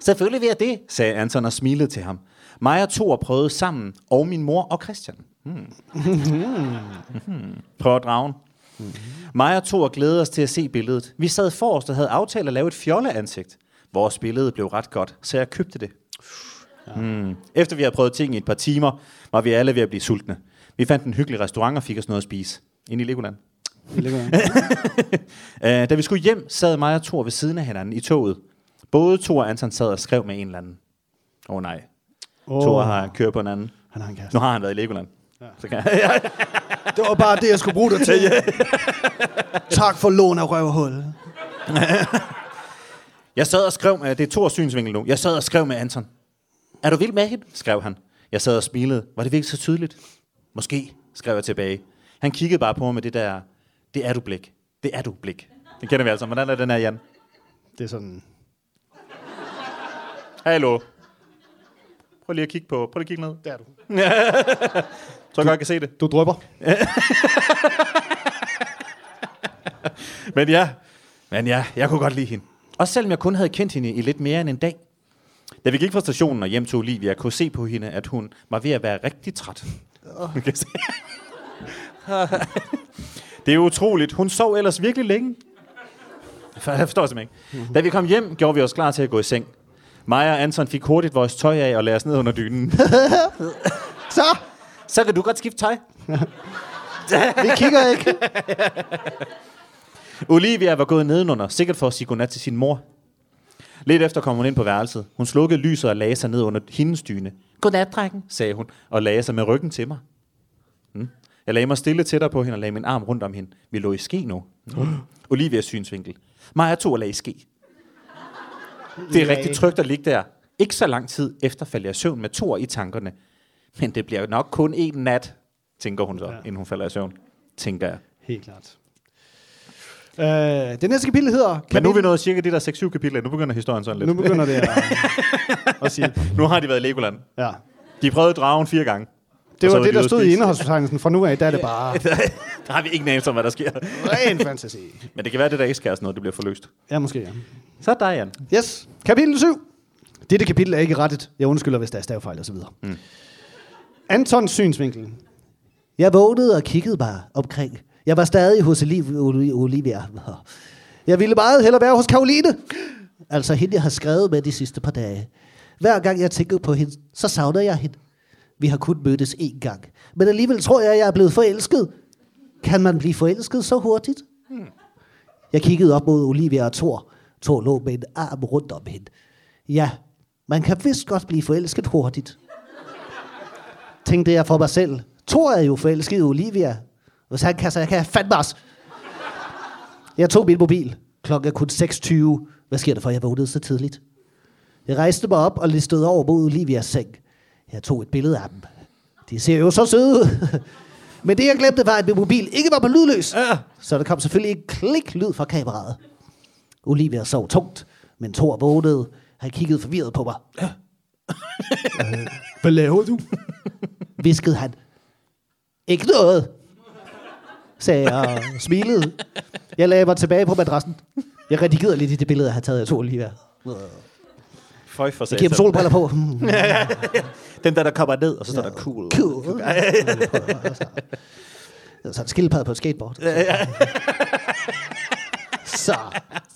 Selvfølgelig vil jeg det, sagde Anton og smilede til ham. Mig og Thor prøvede sammen, og min mor og Christian. Hmm. Mhm. Prøver dragen. Mig og Thor glædede os til at se billedet. Vi sad forrest og havde aftalt at lave et fjolleansigt. Vores billede blev ret godt, så jeg købte det. Mm. Efter vi havde prøvet ting i et par timer, var vi alle ved at blive sultne. Vi fandt en hyggelig restaurant og fik os noget at spise. Ind i Legoland. det ligger Uh, da vi skulle hjem, sad mig og Thor ved siden af hinanden i toget. Både Thor og Anton sad og skrev med en eller anden. Åh oh, nej. Oh. Thor har kørt på en anden. Han har en kæreste. Nu har han været i Legoland. Ja. Så kan Det var bare det, jeg skulle bruge dig til. tak for lån af røvhul. Jeg sad og skrev med, det er Thors synsvinkel nu, jeg sad og skrev med Anton. Er du vild med hende? skrev han. Jeg sad og smilede. Var det virkelig så tydeligt? Måske, skrev jeg tilbage. Han kiggede bare på mig med det der, det er du blik. Det er du blik. Det kender vi altså. Hvordan er den her, Jan? Det er sådan... Hallo. Prøv lige at kigge på. Prøv lige at kigge ned. Der er du. Så jeg godt kan se det. Du drøber. Men ja, men ja, jeg kunne godt lide hende. Også selvom jeg kun havde kendt hende i lidt mere end en dag. Da vi gik fra stationen og hjem til Olivia, kunne se på hende, at hun var ved at være rigtig træt. Det er utroligt. Hun sov ellers virkelig længe. For Jeg forstår simpelthen ikke. Da vi kom hjem, gjorde vi os klar til at gå i seng. Maja og Anton fik hurtigt vores tøj af og lagde os ned under dynen. Så! Så kan du godt skifte tøj. Vi kigger ikke. Olivia var gået nedenunder, sikkert for at sige godnat til sin mor. Lidt efter kom hun ind på værelset. Hun slukkede lyset og lagde sig ned under hendes dyne. Godnat, drengen, sagde hun, og lagde sig med ryggen til mig. Mm. Jeg lagde mig stille tættere på hende og lagde min arm rundt om hende. Vi lå i ske nu. Mm. Olivias synsvinkel. Maja tog og lagde i ske. Det er rigtig trygt at ligge der. Ikke så lang tid efter faldt jeg i søvn med Thor i tankerne. Men det bliver nok kun en nat, tænker hun så, ja. inden hun falder i søvn. Tænker jeg. Helt klart. Øh, det næste kapitel hedder... Men nu er vi nået cirka de der 6-7 kapitler. Nu begynder historien sådan lidt. Nu begynder det at, at sige... nu har de været i Legoland. Ja. De prøvede dragen fire gange. Det var det, de der stod i indholdsbetegnelsen. Fra nu af, der er det bare der har vi ikke anelse om, hvad der sker. ren fantasy. Men det kan være, det der sådan noget, det bliver forløst. Ja, måske, ja. Så er dig, Jan. Yes. Kapitel 7. Dette kapitel er ikke rettet. Jeg undskylder, hvis der er stavefejl og så videre. Mm. Antons synsvinkel. Jeg vågnede og kiggede bare omkring. Jeg var stadig hos Olivia. Jeg ville meget hellere være hos Karoline. Altså hende, jeg har skrevet med de sidste par dage. Hver gang jeg tænker på hende, så savner jeg hende. Vi har kun mødtes én gang. Men alligevel tror jeg, jeg er blevet forelsket. Kan man blive forelsket så hurtigt? Jeg kiggede op mod Olivia og Thor. Thor lå med en arm rundt om hende. Ja, man kan vist godt blive forelsket hurtigt. Tænkte jeg for mig selv. Thor er jo forelsket i Olivia. Hvis han kan, så kan jeg fandme også. Jeg tog min mobil. Klokken er kun 6.20. Hvad sker der for, jeg vågnede så tidligt? Jeg rejste mig op og listede over mod Olivias seng. Jeg tog et billede af dem. De ser jo så søde ud. Men det, jeg glemte, var, at min mobil ikke var på lydløs. Ja. Så der kom selvfølgelig en klik lyd fra kameraet. Olivia sov tungt, men Thor vågnede. Han kiggede forvirret på mig. Øh, Hvad laver du? Viskede han. Ikke noget, sagde jeg og smilede. Jeg lagde mig tilbage på madrassen. Jeg redigerede lidt i det billede, jeg havde taget af Thor Olivia. Føj for Jeg giver dem solbriller på. Den der, der kommer ned, og så står der cool. Cool. Så en skildpadde på et skateboard. Så.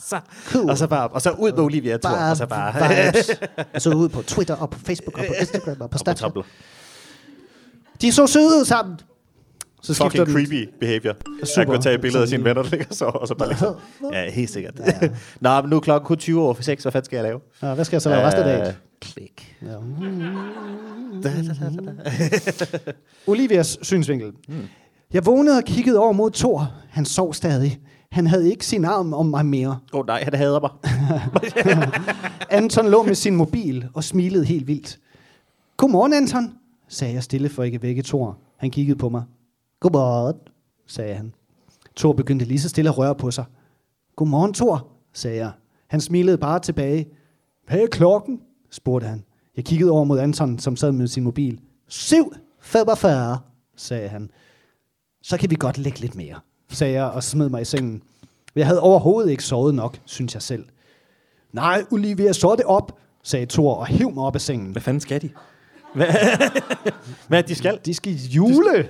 Så, Cool. og så bare, og så ud med Olivia, Thor, Bare og så bare... Og så ud på Twitter og på Facebook og på Instagram og på Snapchat. De så søde ud sammen. Så skifter Fucking den. creepy behavior. Super. Jeg kunne tage billeder af sine venner, der ligger så, og så bare ligge Ja, helt sikkert. Nå, men nu er klokken kun 20 over for 6. Hvad fanden skal jeg lave? Ja, hvad skal jeg så lave resten af dagen? Øh, Klik. Ja. Olivias synsvinkel. Mm. Jeg vågnede og kiggede over mod Thor. Han sov stadig. Han havde ikke sin arm om mig mere. Åh oh, nej, han hader mig. Anton lå med sin mobil og smilede helt vildt. Godmorgen, Anton, sagde jeg stille for ikke at vække Thor. Han kiggede på mig. Godmorgen, sagde han. Thor begyndte lige så stille at røre på sig. Godmorgen, Thor, sagde jeg. Han smilede bare tilbage. Hvad er klokken? spurgte han. Jeg kiggede over mod Anton, som sad med sin mobil. 7.45, sagde han. Så kan vi godt lægge lidt mere, sagde jeg og smed mig i sengen. Jeg havde overhovedet ikke sovet nok, synes jeg selv. Nej, Olivia, så det op, sagde Thor og hiv mig op af sengen. Hvad fanden skal de? Hvad, Hvad de skal? De skal jule.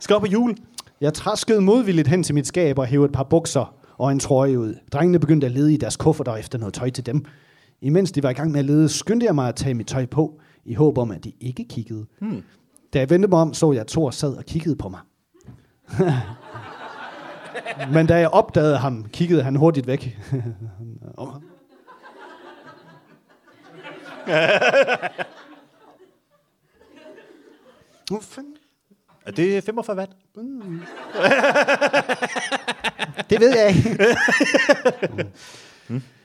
Skal op på jul. Jeg traskede modvilligt hen til mit skab og hævde et par bukser og en trøje ud. Drengene begyndte at lede i deres kufferter efter noget tøj til dem. Imens de var i gang med at lede, skyndte jeg mig at tage mit tøj på, i håb om, at de ikke kiggede. Hmm. Da jeg vendte mig om, så jeg, at Thor sad og kiggede på mig. Men da jeg opdagede ham, kiggede han hurtigt væk. Hvor fanden? Er det 45 watt? Det ved jeg ikke.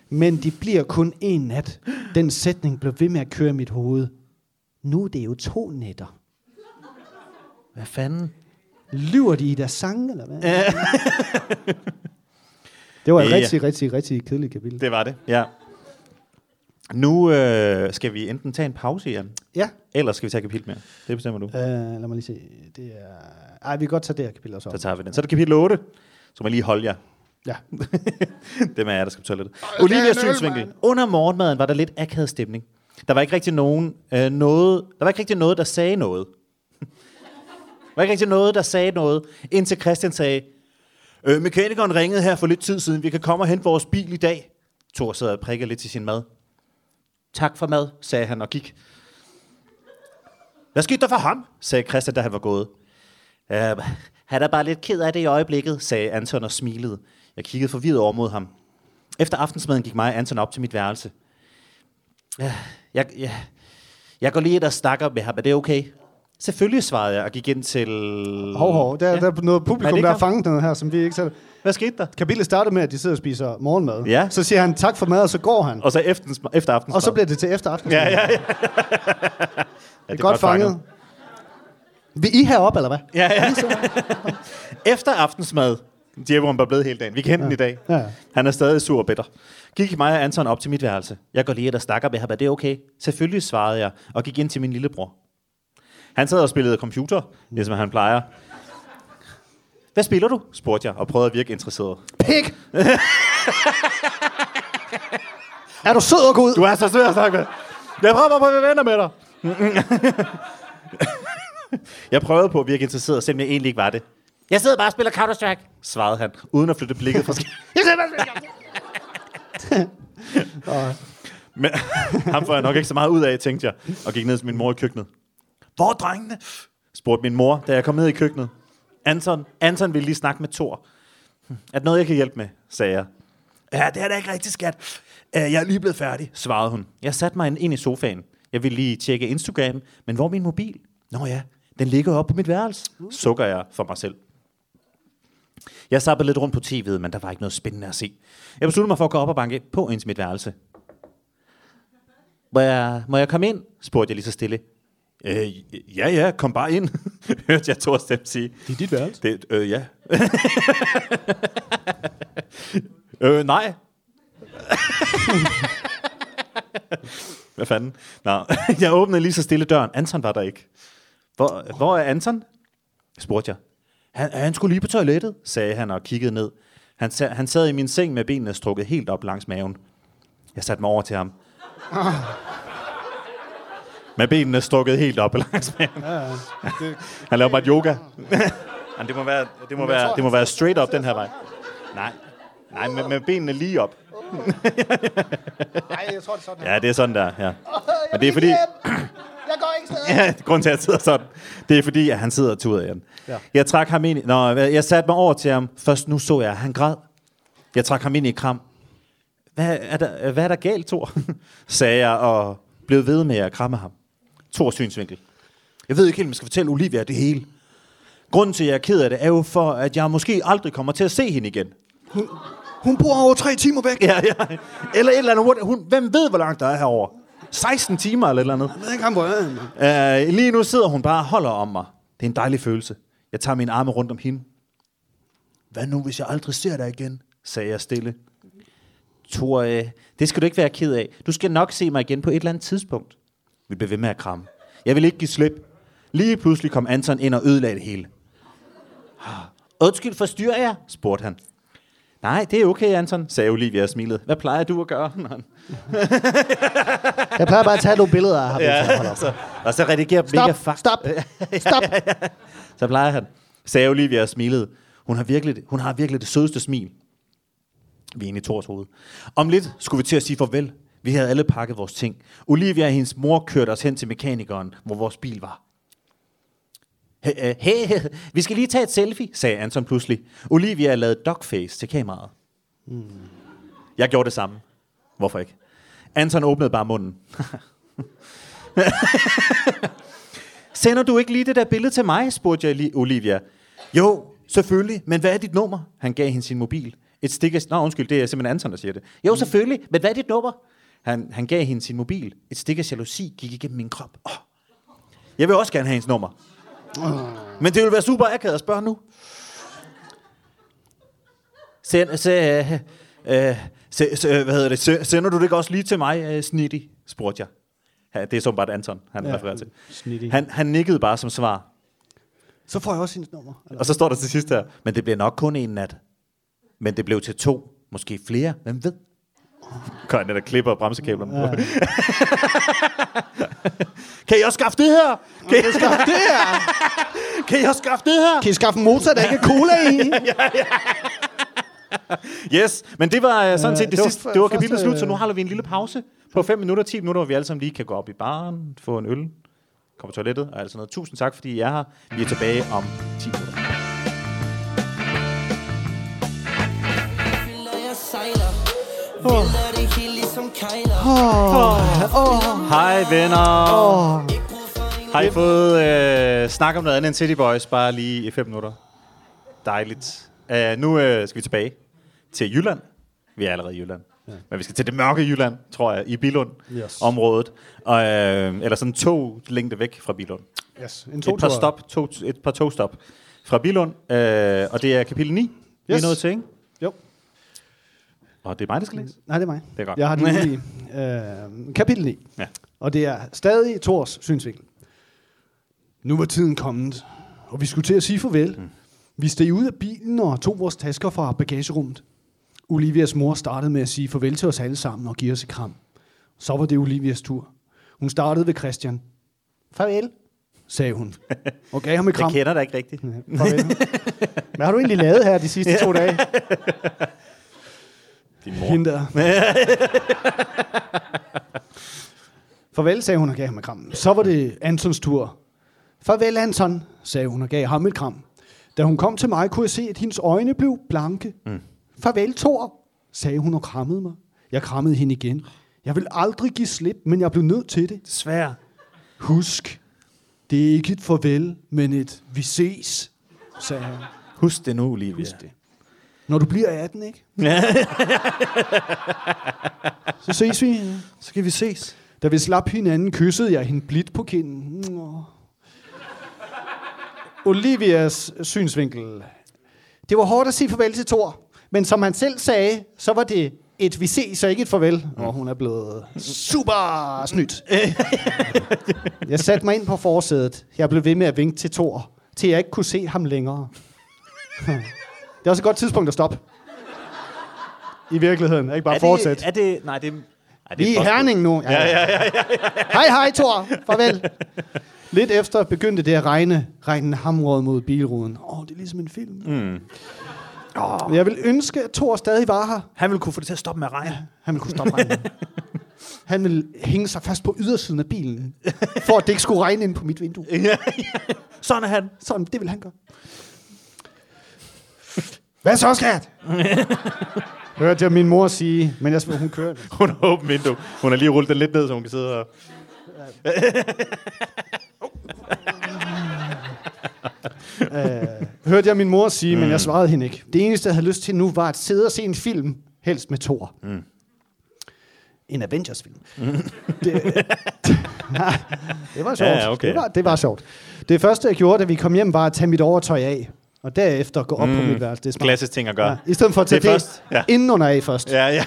Men de bliver kun en nat. Den sætning blev ved med at køre i mit hoved. Nu er det jo to nætter. Hvad fanden? Lyver de i deres sang, eller hvad? det var et Ja. rigtig, rigtig, rigtig kedeligt kapitel. Det var det, ja. Nu øh, skal vi enten tage en pause, Jan, Ja, eller skal vi tage et kapitel mere. Det bestemmer du. øh, lad mig lige se. Det er... Ej, vi kan godt tage det her kapitel også. Så tager vi den. Så er det kapitel 8. Så må jeg lige holde jer. Ja. det med jer, der skal på toilettet. Olivias synsvinkel. Under morgenmaden var der lidt akavet stemning. Der var ikke rigtig nogen, øh, noget, der var ikke rigtig noget, der sagde noget. der var ikke rigtig noget, der sagde noget, indtil Christian sagde, øh, mekanikeren ringede her for lidt tid siden, vi kan komme og hente vores bil i dag. Thor sad og prikkede lidt til sin mad. Tak for mad, sagde han og gik. Hvad skete der for ham? sagde Christian, da han var gået. Øhm, han er bare lidt ked af det i øjeblikket, sagde Anton og smilede. Jeg kiggede forvirret over mod ham. Efter aftensmaden gik mig og Anton op til mit værelse. Øh, jeg, jeg, jeg går lige ind og snakker med ham. Er det okay? Selvfølgelig, svarede jeg og gik ind til... Hov, hov. Der, ja. der er noget Er publikum, ikke der har fanget noget her, som vi ikke selv... Hvad skete der? Kapitlet starter med, at de sidder og spiser morgenmad. Ja. Så siger han tak for mad, og så går han. Og så efter, efter aftensmad. Og så bliver det til efter aftensmad. Ja, ja, ja. det er godt fanget. Vil I heroppe, eller hvad? Ja, ja. Efter aftensmad, Djæveren var blevet hele dagen. Vi kendte ja. den i dag. Ja. Han er stadig sur og bitter. Gik mig og Anton op til mit værelse. Jeg går lige ind og snakker med ham. Er det okay? Selvfølgelig, svarede jeg, og gik ind til min lillebror. Han sad og spillede computer, ligesom han plejer. Hvad spiller du? spurgte jeg, og prøvede at virke interesseret. Pik! er du sød og god? Du er så sød at snakke med. Jeg prøver på at være venner med dig. jeg prøvede på at virke interesseret, selvom jeg egentlig ikke var det. Jeg sidder bare og spiller Counter-Strike, svarede han, uden at flytte blikket fra Men ham får jeg nok ikke så meget ud af, tænkte jeg, og gik ned til min mor i køkkenet. Hvor er drengene? spurgte min mor, da jeg kom ned i køkkenet. Anton, Anton ville lige snakke med Thor. Er det noget, jeg kan hjælpe med, sagde jeg. Ja, det er da ikke rigtigt, skat. Øh, Jeg er lige blevet færdig, svarede hun. Jeg satte mig ind i sofaen. Jeg ville lige tjekke Instagram, men hvor er min mobil? Nå ja, den ligger oppe på mit værelse, sukker jeg for mig selv. Jeg sappede lidt rundt på tv'et, men der var ikke noget spændende at se. Jeg besluttede mig for at gå op og banke på ind til mit værelse. Må jeg, må jeg komme ind? spurgte jeg lige så stille. Øh, ja, ja, kom bare ind, hørte jeg Thor stemme sige. Det er dit værelse. Det, øh, ja. øh, nej. Hvad fanden? Nå, jeg åbnede lige så stille døren. Anton var der ikke. Hvor, hvor er Anton? spurgte jeg. Han, han skulle lige på toilettet, sagde han og kiggede ned. Han, han sad i min seng med benene strukket helt op langs maven. Jeg satte mig over til ham. Med benene strukket helt op langs maven. Han laver bare et yoga. Men det må være, det må være, det må være straight up den her vej. Nej, nej med, med benene lige op. Nej, jeg tror, det er sådan. Ja, det er sådan der, ja. Men det er fordi... Jeg går ikke stadig. Ja, grunden til, at jeg sidder sådan, det er fordi, at han sidder og tuder igen. Ja. Jeg trak ham ind i... Nå, jeg satte mig over til ham. Først nu så jeg, at han græd. Jeg trak ham ind i kram. Hvad er der, hvad er der galt, Thor? sagde jeg, og blev ved med at kramme ham. Thors synsvinkel. Jeg ved ikke helt, om jeg skal fortælle Olivia det hele. Grunden til, at jeg er ked af det, er jo for, at jeg måske aldrig kommer til at se hende igen. Hun bor over tre timer væk. Ja, ja. Eller et eller andet. Hun, hvem ved, hvor langt der er herover? 16 timer eller et eller andet. Jeg ved ikke, hvor er. Uh, lige nu sidder hun bare og holder om mig. Det er en dejlig følelse. Jeg tager mine arme rundt om hende. Hvad nu, hvis jeg aldrig ser dig igen? sagde jeg stille. Thor, øh, det skal du ikke være ked af. Du skal nok se mig igen på et eller andet tidspunkt. Vi blev ved med at kramme. Jeg vil ikke give slip. Lige pludselig kom Anton ind og ødelagde det hele. Undskyld, forstyrrer jeg? spurgte han. Nej, det er okay, Anton, sagde Olivia og smilede. Hvad plejer du at gøre? Jeg plejer bare at tage nogle billeder af ham. Ja, Hold op. så, og så redigerer Stop, mega fuck. stop, stop. Så plejer han. Sagde Olivia og smilede. Hun har, virkelig, hun har virkelig det sødeste smil. Vi er inde i Thors hoved. Om lidt skulle vi til at sige farvel. Vi havde alle pakket vores ting. Olivia og hendes mor kørte os hen til mekanikeren, hvor vores bil var. Hey, øh, hey, vi skal lige tage et selfie, sagde Anton pludselig. Olivia lavede dogface til kameraet. Mm. Jeg gjorde det samme. Hvorfor ikke? Anton åbnede bare munden. Sender du ikke lige det der billede til mig, spurgte jeg lige Olivia. Jo, selvfølgelig, men hvad er dit nummer? Han gav hende sin mobil. Et stik af... Nå, undskyld, det er simpelthen Anton, der siger det. Jo, selvfølgelig, men hvad er dit nummer? Han, han gav hende sin mobil. Et stik af jalousi gik igennem min krop. Oh, Jeg vil også gerne have hendes nummer. Men det vil være super akavet at spørge nu. Send, se, øh, øh, se, se, hvad hedder det? Se, sender du det ikke også lige til mig, øh, Snitty? spurgte jeg. Ja, det er så bare Anton, han ja, refererer til. Snitty. Han, han nikkede bare som svar. Så får jeg også hendes nummer. Eller? Og så står der til sidst her, men det bliver nok kun en nat. Men det blev til to, måske flere, hvem ved? Kom han der klipper bremsekæblerne ja. på. kan I også skaffe det her? Kan I også skaffe det her? kan I også skaffe det her? Kan I skaffe en motor, der ikke er cola i? Yes, men det var uh, sådan set det, det var sidste. Det var kapitlet slut, så nu holder vi en lille pause på 5 minutter, 10 minutter, hvor vi alle sammen lige kan gå op i baren, få en øl, komme på toilettet og alt sådan noget. Tusind tak, fordi I er her. Vi er tilbage om 10 minutter. Hej venner. Har I fået øh, snak om noget andet end City Boys, bare lige i 5 minutter? Dejligt. Uh, nu øh, skal vi tilbage til Jylland. Vi er allerede i Jylland. Ja. Men vi skal til det mørke Jylland, tror jeg, i Bilund Yes. området. Og, øh, eller sådan to længde væk fra Bilund. Yes, en Et par, to stop, to, et par togstop fra Bilund. Øh, og det er kapitel 9, yes. vi er nået til, ikke? Og det er mig, der skal læse. Nej, det er mig. Det er godt. Jeg har det lige. øh, kapitel 9. Ja. Og det er stadig Thors synsvinkel. Nu var tiden kommet, og vi skulle til at sige farvel. Mm. Vi steg ud af bilen og tog vores tasker fra bagagerummet. Olivias mor startede med at sige farvel til os alle sammen og give os et kram. Så var det Olivias tur. Hun startede ved Christian. Farvel, sagde hun. Og gav ham et Jeg kram. kender dig ikke rigtigt. Farvel. Hvad har du egentlig lavet her de sidste to dage? Din mor. Hende der. Farvel, sagde hun og gav ham et kram. Så var det Antons tur. Farvel, Anton, sagde hun og gav ham et kram. Da hun kom til mig, kunne jeg se, at hendes øjne blev blanke. Mm. Farvel, Thor, sagde hun og krammede mig. Jeg krammede hende igen. Jeg vil aldrig give slip, men jeg blev nødt til det. Svær. Husk, det er ikke et farvel, men et vi ses, sagde han. Husk det nu, Olivia. Husk det. Når du bliver 18, ikke? Så ses vi. Så kan vi ses. Da vi slap hinanden, kyssede jeg hende blidt på kinden. Olivias synsvinkel. Det var hårdt at sige farvel til Thor, men som han selv sagde, så var det et vi ses og ikke et farvel. Og hun er blevet super snydt. jeg satte mig ind på forsædet. Jeg blev ved med at vinke til Thor, til jeg ikke kunne se ham længere. det er også et godt tidspunkt at stoppe. I virkeligheden, ikke bare er fortsætte. det, er det, nej, det, nej, det Vi er i. Herning nu. Ja, ja, ja. ja, ja. hej, hej, Thor. Farvel. Lidt efter begyndte det at regne. Regnen hamrede mod bilruden. Åh, oh, det er ligesom en film. Mm. Oh. Jeg vil ønske, at Thor stadig var her. Han ville kunne få det til at stoppe med at regne. Han ville kunne stoppe regnen. Han ville hænge sig fast på ydersiden af bilen, for at det ikke skulle regne ind på mit vindue. Sådan er han. Sådan, det vil han gøre. Hvad så, skat? Hørte jeg min mor sige, men jeg spørger, hun kører. Hun har åbent vindue. Hun har lige rullet den lidt ned, så hun kan sidde og... Hørte jeg min mor sige, mm. men jeg svarede hende ikke. Det eneste, jeg havde lyst til nu, var at sidde og se en film, helst med Thor. Mm. En Avengers-film. Mm. Det, det var sjovt. Ja, okay. det, var, det var sjovt. Det første, jeg gjorde, da vi kom hjem, var at tage mit overtøj af. Og derefter gå op mm. på mit værelse. Det er smart. Klassisk ting at gøre. Ja, I stedet for at tage Det det, først, ja. inden under af først. Ja, ja.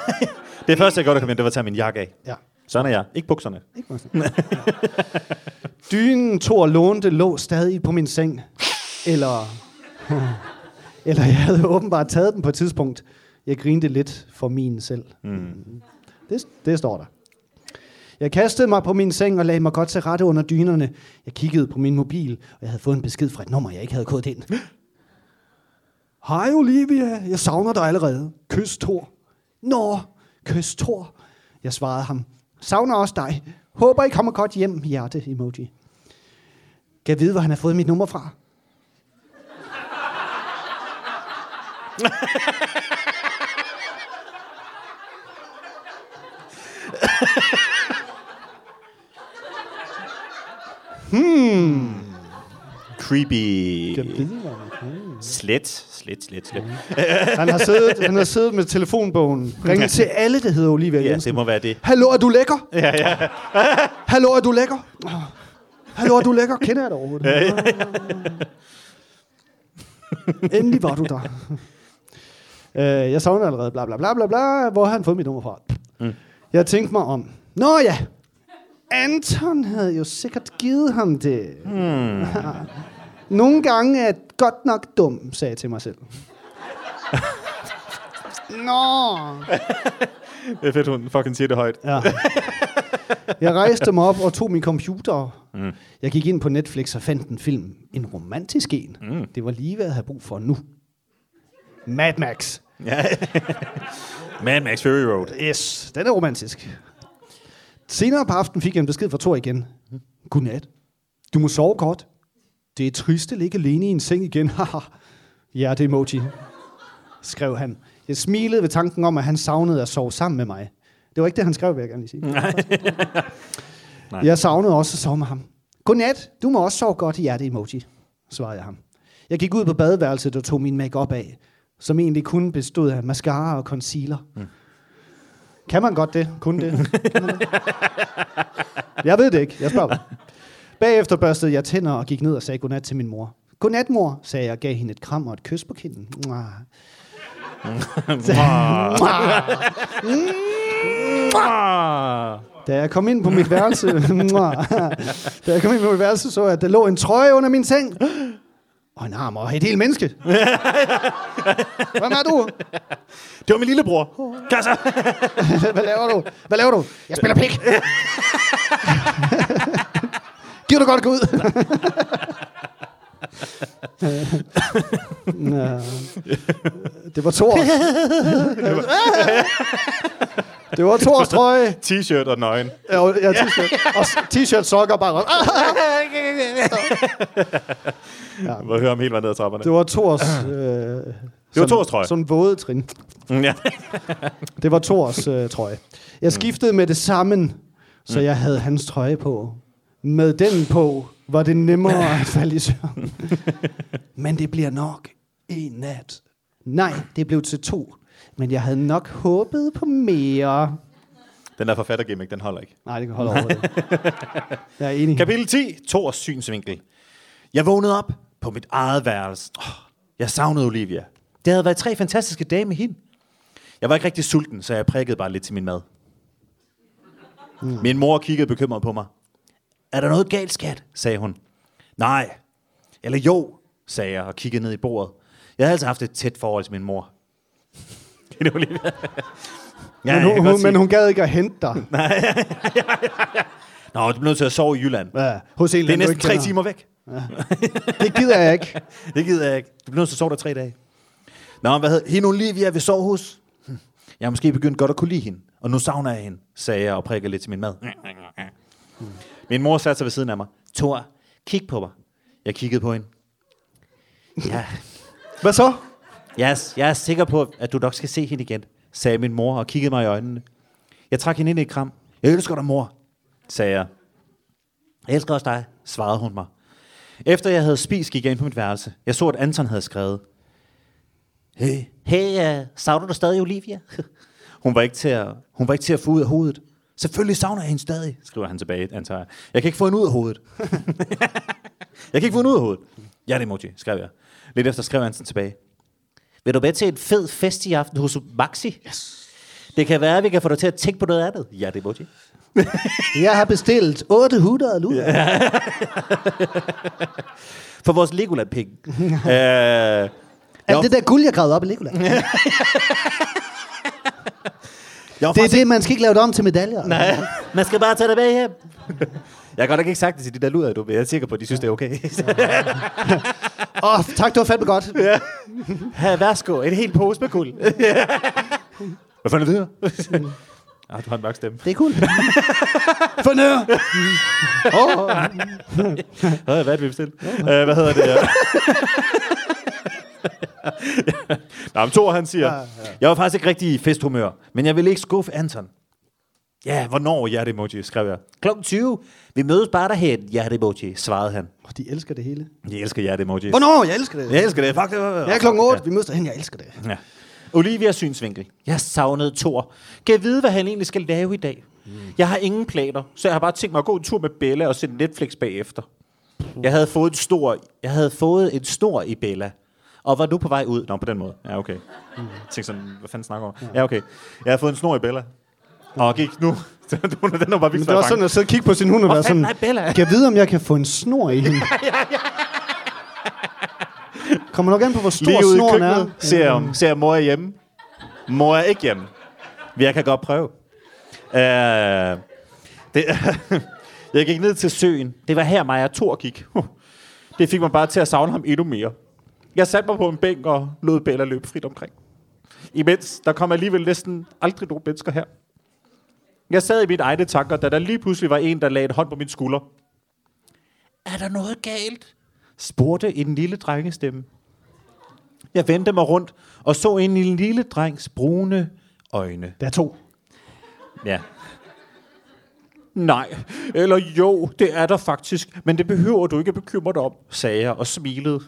Det første, jeg gjorde, kom hjem, det var at tage min jakke af. Ja. Sådan er jeg. Ikke bukserne. Ikke meget. Dynen Thor lånte lå stadig på min seng. Eller, eller jeg havde åbenbart taget den på et tidspunkt. Jeg grinte lidt for min selv. Mm. Det, det står der. Jeg kastede mig på min seng og lagde mig godt til rette under dynerne. Jeg kiggede på min mobil, og jeg havde fået en besked fra et nummer, jeg ikke havde kodet ind. Hej Olivia, jeg savner dig allerede. Kys Thor. Nå, kys Thor. Jeg svarede ham. Savner også dig. Håber I kommer godt hjem, hjerte emoji. Kan jeg vide, hvor han har fået mit nummer fra? Creepy. Kan jeg vide, hvor han- Slet, slet, slet, slet. Han har siddet, han har siddet med telefonbogen. Ringet til alle, der hedder Olivia Ja, Jensen. det må være det. Hallo, er du lækker? Ja, ja. Hallo, er du lækker? Hallo, er du lækker? Kender jeg dig overhovedet? Ja, ja. Endelig var du der. øh, jeg savner allerede, bla bla bla bla bla. Hvor har han fået mit nummer fra? Mm. Jeg tænkte mig om. Nå ja, Anton havde jo sikkert givet ham det. Hmm. Nogle gange er jeg godt nok dum, sagde jeg til mig selv. Nå. Det er fedt, hun fucking siger det højt. Ja. Jeg rejste mig op og tog min computer. Mm. Jeg gik ind på Netflix og fandt en film. En romantisk en. Mm. Det var lige, hvad jeg havde brug for nu. Mad Max. Ja. Mad Max Fury Road. Yes, den er romantisk. Senere på aftenen fik jeg en besked fra Thor igen. Godnat. Du må sove godt. Det er trist at ligge alene i en seng igen. Haha. ja, det emoji. Skrev han. Jeg smilede ved tanken om, at han savnede at sove sammen med mig. Det var ikke det, han skrev, vil jeg gerne lige sige. Nej. Jeg savnede også at sove med ham. Godnat, du må også sove godt i hjerte-emoji, svarede jeg ham. Jeg gik ud på badeværelset og tog min makeup af, som egentlig kun bestod af mascara og concealer. Mm. Kan man godt det? Kun det? Kan man det? Jeg ved det ikke. Jeg spørger. Bagefter børstede jeg tænder og gik ned og sagde godnat til min mor. Godnat, mor, sagde jeg og gav hende et kram og et kys på kinden. Mwah. Da jeg kom ind på mit værelse, da jeg kom ind på mit værelse, så jeg, at der lå en trøje under min seng. Og en arm og et helt menneske. Hvem er du? Det var min lillebror. Hvad laver du? Hvad laver du? Jeg spiller pik. Giv du godt gå ud. Nå. det var Thor. det var Thors trøje. T-shirt og nøgen. Ja, ja t-shirt. Og t-shirt, sokker bare. Ja. Må høre om helt vejen ned ad trapperne. Det var Thors... Øh, det var Thors trøje. Sådan våde trin. Ja. Det var Thors øh, trøje. Jeg skiftede med det samme, så jeg havde hans trøje på. Med den på var det nemmere at falde i søvn. Men det bliver nok en nat. Nej, det blev til to. Men jeg havde nok håbet på mere. Den der forfattergimmick, den holder ikke. Nej, det kan holde over det. Jeg er enig. Kapitel 10. Thors synsvinkel. Jeg vågnede op på mit eget værelse. Oh, jeg savnede Olivia. Det havde været tre fantastiske dage med hende. Jeg var ikke rigtig sulten, så jeg prikkede bare lidt til min mad. Mm. Min mor kiggede bekymret på mig. Er der noget galt, skat? sagde hun. Nej. Eller jo, sagde jeg og kiggede ned i bordet. Jeg havde altså haft et tæt forhold til min mor. Kender du Olivia? Ja, men, kan hun, hun, men hun gad ikke at hente dig. Nå, du bliver nødt til at sove i Jylland. Ja, hos en Det er næsten tre kender. timer væk. Det gider jeg ikke. Det gider jeg ikke. Du bliver nødt til at sove der tre dage. Nå, hvad hedder hende Olivia ved sovehus? Hm. Jeg har måske begyndt godt at kunne lide hende, og nu savner jeg hende, sagde jeg og prikkede lidt til min mad. Min mor satte sig ved siden af mig. Thor, kig på mig. Jeg kiggede på hende. Ja, Hvad så? jeg er, jeg er sikker på, at du nok skal se hende igen, sagde min mor og kiggede mig i øjnene. Jeg trak hende ind i et kram. Jeg elsker dig, mor, sagde jeg. Jeg elsker også dig, svarede hun mig. Efter jeg havde spist, gik jeg ind på mit værelse. Jeg så, at Anton havde skrevet. Hey, hey uh, savner du stadig Olivia? hun, var ikke til at, hun var ikke til at få ud af hovedet. Selvfølgelig savner jeg hende stadig, skriver han tilbage, antager jeg. Jeg kan ikke få hende ud af hovedet. jeg kan ikke få hende ud af hovedet. Ja, det emoji, skrev jeg. Lidt efter skrev Anton tilbage. Vil du med til en fed fest i aften hos Maxi? Yes. Det kan være, at vi kan få dig til at tænke på noget andet. Ja, det emoji. Jeg har bestilt 800 luder. Ja. For vores Legoland-penge. øh, Alt det der guld, jeg gravede op i Legoland. Jeg Det er det, man skal ikke lave det om til medaljer. Nej, man skal bare tage det med hjem. Jeg har godt nok ikke sagt det til de der luder, du, men jeg er sikker på, at de synes, det er okay. Åh, oh, tak, det var fandme godt. Ja. Her, værsgo, en helt pose med guld. Hvad fanden er det her? Ah, du har en mørk stemme. Det er cool. Fornør. oh. Hvad er det, vi bestilt? Uh, hvad hedder det? Nå, men Thor, han siger, ja, ja. jeg var faktisk ikke rigtig i festhumør, men jeg ville ikke skuffe Anton. Ja, hvornår, hjerte-emoji, skrev jeg. Klokken 20. Vi mødes bare derhen, hjerte-emoji, svarede han. Oh, de elsker det hele. Jeg elsker hjerte-emoji. Hvornår? Jeg elsker det. Jeg elsker det. Fuck det. Jeg er klokken 8. Vi mødes derhen. Jeg elsker det. Ja. Olivias synsvinkel. Jeg savnede Thor. Kan jeg vide, hvad han egentlig skal lave i dag? Jeg har ingen planer, så jeg har bare tænkt mig at gå en tur med Bella og se Netflix bagefter. Jeg havde fået en stor, jeg havde fået en snor i Bella, og var nu på vej ud. Nå, på den måde. Ja, okay. Jeg tænkte sådan, hvad fanden snakker du om? Ja, okay. Jeg havde fået en snor i Bella, og gik nu. den var bare Men vildt det var sådan at sidde og kigge på sin hund og være sådan, er Bella? kan jeg vide, om jeg kan få en snor i hende? Kommer nok an på, hvor stor Lige ude snoren er. ser, om, ser om mor er hjemme. Mor er ikke hjemme. Jeg kan godt prøve. Uh, det, jeg gik ned til søen. Det var her og Thor gik. Det fik mig bare til at savne ham endnu mere. Jeg satte mig på en bænk og lod Bella løbe frit omkring. Imens, der kom alligevel næsten aldrig nogen mennesker her. Jeg sad i mine egne tanker, da der lige pludselig var en, der lagde en hånd på min skulder. Er der noget galt? spurgte en lille drengestemme. Jeg vendte mig rundt og så en lille drengs brune øjne. Der er to. Ja. Nej, eller jo, det er der faktisk, men det behøver du ikke at bekymre dig om, sagde jeg og smilede.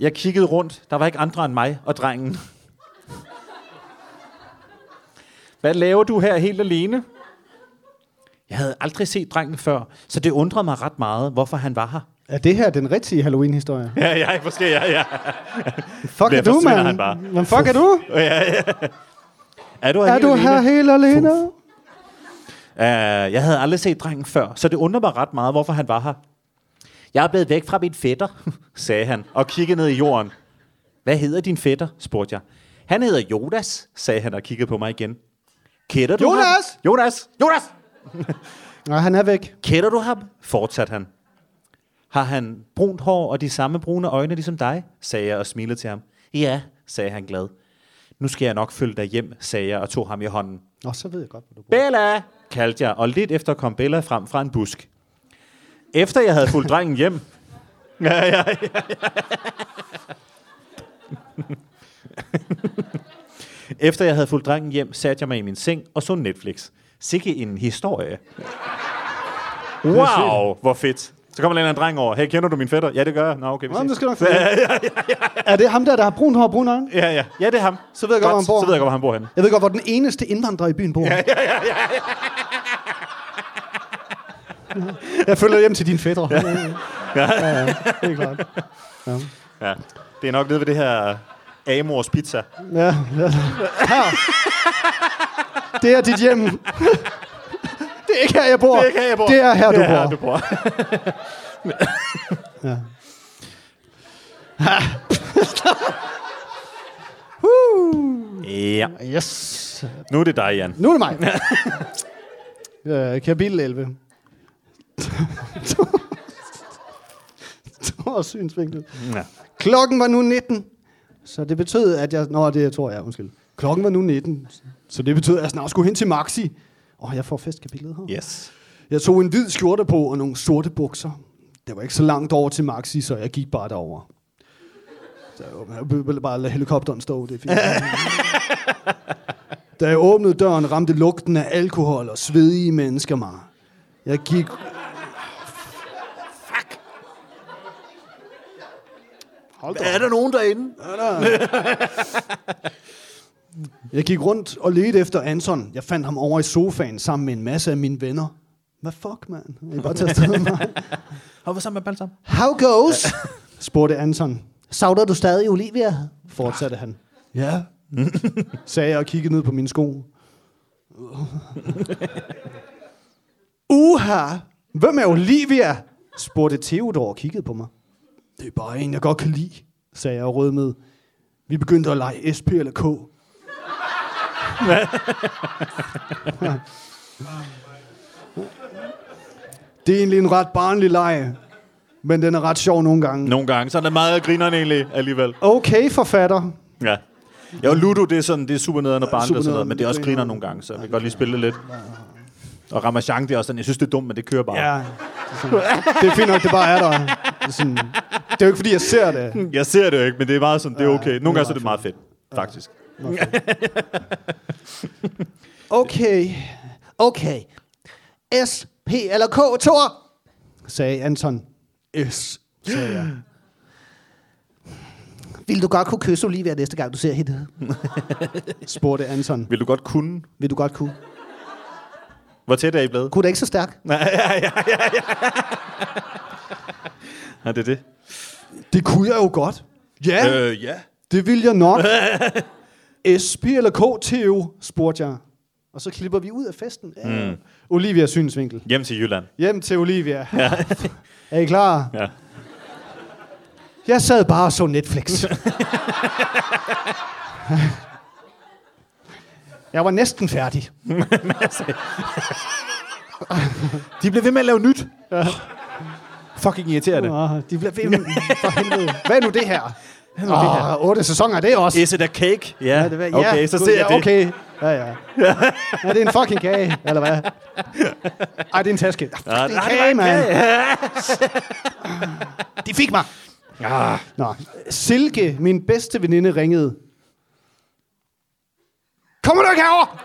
Jeg kiggede rundt, der var ikke andre end mig og drengen. Hvad laver du her helt alene? Jeg havde aldrig set drengen før, så det undrede mig ret meget, hvorfor han var her. Er det her den rigtige Halloween-historie? Ja, ja, måske, ja, ja. Fuck er du, mand? Hvem fuck er du? ja, ja. Er du, Er helt du alene? her helt alene? Uh, jeg havde aldrig set drengen før, så det undrer mig ret meget, hvorfor han var her. Jeg er blevet væk fra min fætter, sagde han, og kiggede ned i jorden. Hvad hedder din fætter, spurgte jeg. Han hedder Jonas, sagde han og kiggede på mig igen. Kender du Jonas! ham? Jonas! Jonas! Nej, han er væk. Kender du ham? fortsatte han. Har han brunt hår og de samme brune øjne ligesom dig? sagde jeg og smilede til ham. Ja, sagde han glad. Nu skal jeg nok følge dig hjem, sagde jeg og tog ham i hånden. Nå, så ved jeg godt, hvad du Bella, kaldte jeg, og lidt efter kom Bella frem fra en busk. Efter jeg havde fulgt drengen hjem... Ja, ja, ja, ja. Efter jeg havde fulgt drengen hjem, satte jeg mig i min seng og så Netflix. Sikke en historie. Wow, hvor fedt. Så kommer der en dreng over. Hey, kender du min fætter? Ja, det gør jeg. Nå, okay, vi Nå, men ses. det skal nok finde. Er det ham der, der har brunt hår og brune øjne? Ja, ja. Ja, det er ham. Så ved jeg godt, hvor han bor. Så ved jeg godt, hvor han bor henne. Jeg ved godt, hvor den eneste indvandrer i byen bor. Ja, ja, ja, Jeg følger hjem til din fætter. Ja, ja, ja. ja, det er klart. Ja. Det er nok nede ved det her Amors Pizza. Ja, ja. Her. Det er dit hjem. Det er ikke her, jeg bor. Det er ikke her, jeg bor. Det er her, du det er bor. her, du bor. Ja. ja. Yes. Nu er det dig, Jan. Nu er det mig. øh, kapitel 11. Thor synsvinkel. Ja. Klokken var nu 19. Så det betød, at jeg... Nå, det tror jeg, undskyld. Klokken var nu 19. Så det betød, at jeg snart skulle hen til Maxi. Åh, jeg får festkapitlet her. Yes. Jeg tog en hvid skjorte på og nogle sorte bukser. Det var ikke så langt over til Maxi, så jeg gik bare derover. Så jeg ville bare lade helikopteren stå, det er fint. da jeg åbnede døren, ramte lugten af alkohol og svedige mennesker mig. Jeg gik... Hold da. Er der nogen derinde? Jeg gik rundt og ledte efter Anton. Jeg fandt ham over i sofaen sammen med en masse af mine venner. Hvad fuck, mand? Jeg bare tage afsted med mig. Hvad sammen med Balsam? How goes? spurgte Anton. Savner du stadig Olivia? Fortsatte han. Ja, sagde jeg og kiggede ned på mine sko. Uha! Hvem er Olivia? spurgte Theodor og kiggede på mig. Det er bare en, jeg godt kan lide, sagde jeg og rødmede. Vi begyndte at lege SP eller K. Det er egentlig en ret barnlig leg, men den er ret sjov nogle gange. Nogle gange. Så er det meget grineren egentlig alligevel. Okay, forfatter. Ja. Jo, Ludo, det er, sådan, det er super nederen og super og sådan noget, men det er også griner nogle gange, så vi kan godt lige spille det lidt. Og Ramachan, det er også sådan, jeg synes, det er dumt, men det kører bare. Ja, det er, sådan, det er fint nok, det bare er der. Det er, sådan, det er jo ikke, fordi jeg ser det. Jeg ser det jo ikke, men det er meget sådan, det er okay. det Nogle gange så er det meget meget fedt, faktisk. Okay, okay. S, P eller K, Thor? Sagde Anton. S, sagde jeg. Vil du godt kunne kysse Olivia næste gang, du ser hende? spurgte Anton. Vil du godt kunne? Vil du godt kunne? Hvor tæt er I blevet? Kunne da ikke så stærk? Nej, ja, ja, ja, ja. ja, det er det. Det kunne jeg jo godt. Ja, øh. Ja. det vil jeg nok. SP eller K, Theo, spurgte jeg. Og så klipper vi ud af festen. Ja. Mm. Olivia synsvinkel. Hjem til Jylland. Hjem til Olivia. Ja. er I klar? Ja. Jeg sad bare og så Netflix. Jeg var næsten færdig. De blev ved med at lave nyt. Ja. Fucking irriterende. Oh, de bliver ved med, for helvede. Hvad er nu det her? Åh, oh, otte sæsoner, det er også. Is it a cake? Ja, Ja, det var- okay, ja, så gud, ser jeg ja, det. Okay, ja, ja. ja, det er en fucking kage, eller hvad? Ej, det er en taske. Ja, det er en det kage, mand. De fik mig. Ah. Nå. Silke, min bedste veninde, ringede. Kommer du ikke herover?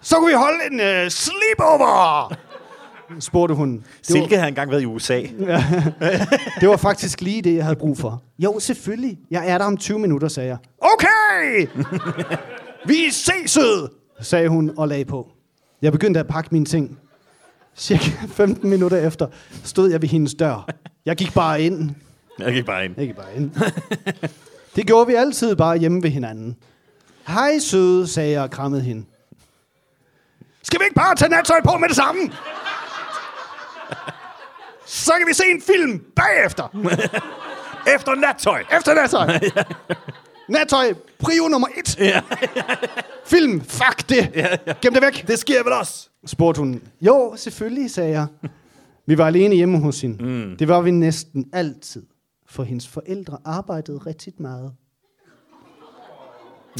Så kunne vi holde en uh, sleepover. Spurgte hun. Det Silke havde engang været i USA. var, det var faktisk lige det, jeg havde brug for. Jo, selvfølgelig. Jeg er der om 20 minutter, sagde jeg. Okay! vi ses, sød! sagde hun og lagde på. Jeg begyndte at pakke mine ting. Cirka 15 minutter efter stod jeg ved hendes dør. Jeg gik bare ind. Jeg gik bare ind. Jeg gik bare ind. Det gjorde vi altid bare hjemme ved hinanden. Hej søde, sagde jeg og krammede hende. Skal vi ikke bare tage nattøj på med det samme? Så kan vi se en film bagefter. Efter nattøj. Efter nattøj. Nattøj, prio nummer et. Film, fuck det. Gem det væk. Det sker vel også. Spurgte hun. Jo, selvfølgelig, sagde jeg. Vi var alene hjemme hos hende. Mm. Det var vi næsten altid, for hendes forældre arbejdede rigtig meget.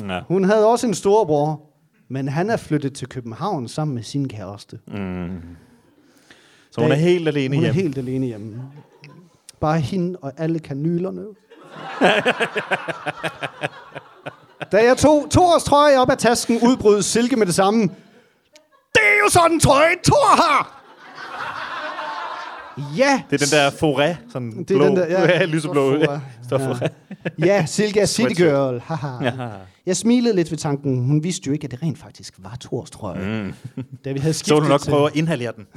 Ja. Hun havde også en storebror, men han er flyttet til København sammen med sin kæreste. Så hun er helt alene Hun er hjemme. helt alene hjemme. Bare hende og alle kanylerne. da jeg tog Thors trøje op af tasken, udbrød Silke med det samme. Det er jo sådan en trøje, Thor har! Ja, Det er den der forêt, sådan det er blå, den der, ja, lyseblå. Står forêt. ja, Silke er city girl. Haha. Jeg smilede lidt ved tanken. Hun vidste jo ikke, at det rent faktisk var Thors trøje. Mm. Da vi havde Så skiftet du nok til... prøve at inhalere den.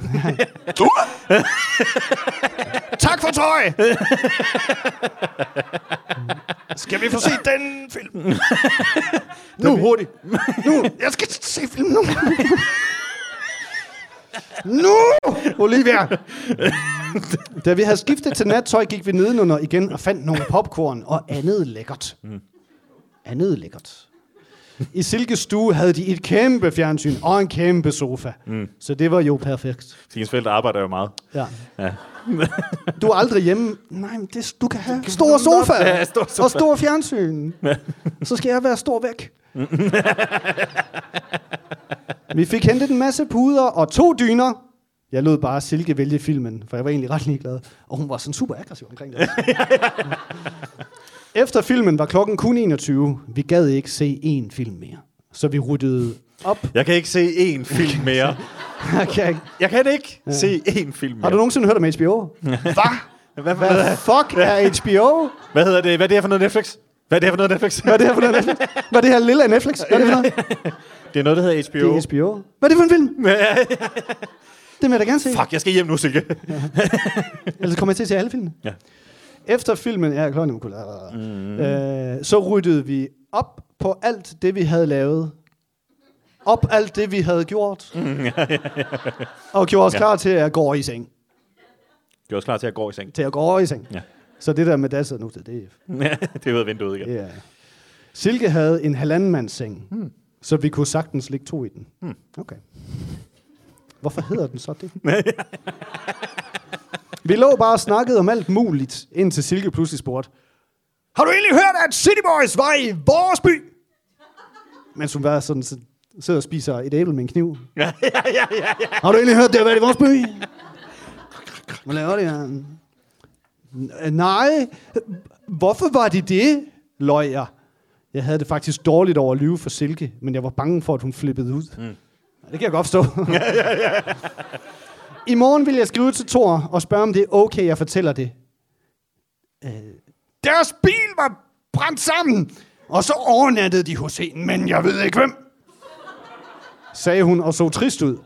Tak for tøj! skal vi få set den film? nu, hurtigt. Nu, jeg skal se film nu. Nu, Olivia! da vi havde skiftet til nattøj, gik vi nedenunder igen og fandt nogle popcorn og andet lækkert. Andet lækkert. I Silkes stue havde de et kæmpe fjernsyn og en kæmpe sofa. Mm. Så det var jo perfekt. Dine forældre arbejder jo meget. Ja. Ja. Du er aldrig hjemme. Nej, men det, du kan have stor sofa, Ja, stor sofa. og stor fjernsyn. Så skal jeg være stor væk. Vi fik hentet en masse puder og to dyner. Jeg lod bare Silke vælge filmen, for jeg var egentlig ret ligeglad. Og hun var sådan super aggressiv omkring det. Efter filmen var klokken kun 21. Vi gad ikke se én film mere. Så vi ruttede op. Jeg kan ikke se én film mere. Okay. Jeg kan ikke se én film mere. Har du nogensinde hørt om HBO? Hvad? Hvad, Hvad hvad, fuck er HBO? hvad hedder det? Hvad er det her for noget Netflix? Hvad er det her for noget Netflix? Hvad er det her for noget Netflix? Hvad er det her lille Netflix? Hvad er det for noget? Det er noget, der hedder HBO. Det er HBO. Hvad er det for en film? Det vil jeg da gerne se. Fuck, jeg skal hjem nu, Silke. Ellers kommer jeg til at se alle filmene. Ja. Efter filmen, ja, klokken mm. øh, så ryddede vi op på alt det, vi havde lavet. Op alt det, vi havde gjort. Og gjorde os Ja. klar til at gå i seng. Er også klar til at gå i seng. Til at gå i seng. Ja. Så det der med dasset nu, det, det det er ud af vinduet igen. Ja. Silke havde en halvandemands seng, hmm. Så vi kunne sagtens ligge to i den. Hmm. Okay. Hvorfor hedder den så det? vi lå bare og snakkede om alt muligt, indtil Silke pludselig spurgte, Har du egentlig hørt, at City Boys var i vores by? Mens hun var sådan, så sidder og spiser et æble med en kniv. Ja, ja, ja, ja. Har du egentlig hørt, det har været i vores by? Hvad laver de her? Nej. Hvorfor var de det? Løg jeg. Jeg havde det faktisk dårligt over at lyve for Silke, men jeg var bange for, at hun flippede ud. Mm. Det kan jeg godt forstå. I morgen vil jeg skrive til Thor og spørge, om det er okay, jeg fortæller det. Øh, deres bil var brændt sammen, og så overnattede de hos en, men jeg ved ikke hvem. Sagde hun og så trist ud.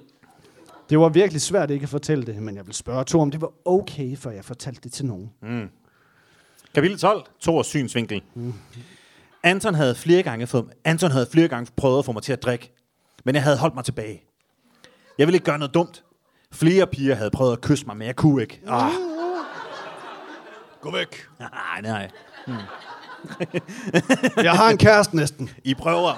Det var virkelig svært ikke at fortælle det, men jeg vil spørge Thor, om det var okay, før jeg fortalte det til nogen. Mm. Kapitel 12. Thors synsvinkel. Mm. Anton havde flere gange fået, Anton havde flere gange prøvet at få mig til at drikke, men jeg havde holdt mig tilbage. Jeg ville ikke gøre noget dumt. Flere piger havde prøvet at kysse mig, men jeg kunne ikke. Ah. Gå væk. Nej, nej. Hmm. Jeg har en kæreste næsten. I prøver.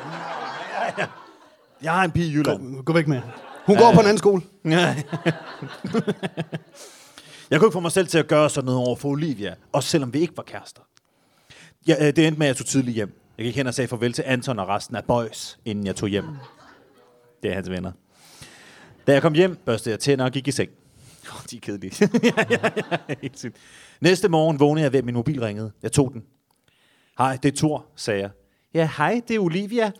Jeg har en pige i Jylland. Gå, gå væk med. Hun går på en anden skole. Jeg kunne ikke få mig selv til at gøre sådan noget over for Olivia, også selvom vi ikke var kærester. Ja, øh, det endte med, at jeg tog tidligt hjem. Jeg gik hen og sagde farvel til Anton og resten af boys, inden jeg tog hjem. Det er hans venner. Da jeg kom hjem, børstede jeg tænder og gik i seng. Oh, de er kedelige. ja, ja, ja, helt sygt. Næste morgen vågnede jeg ved, at min mobil ringede. Jeg tog den. Hej, det er Thor, sagde jeg. Ja, hej, det er Olivia.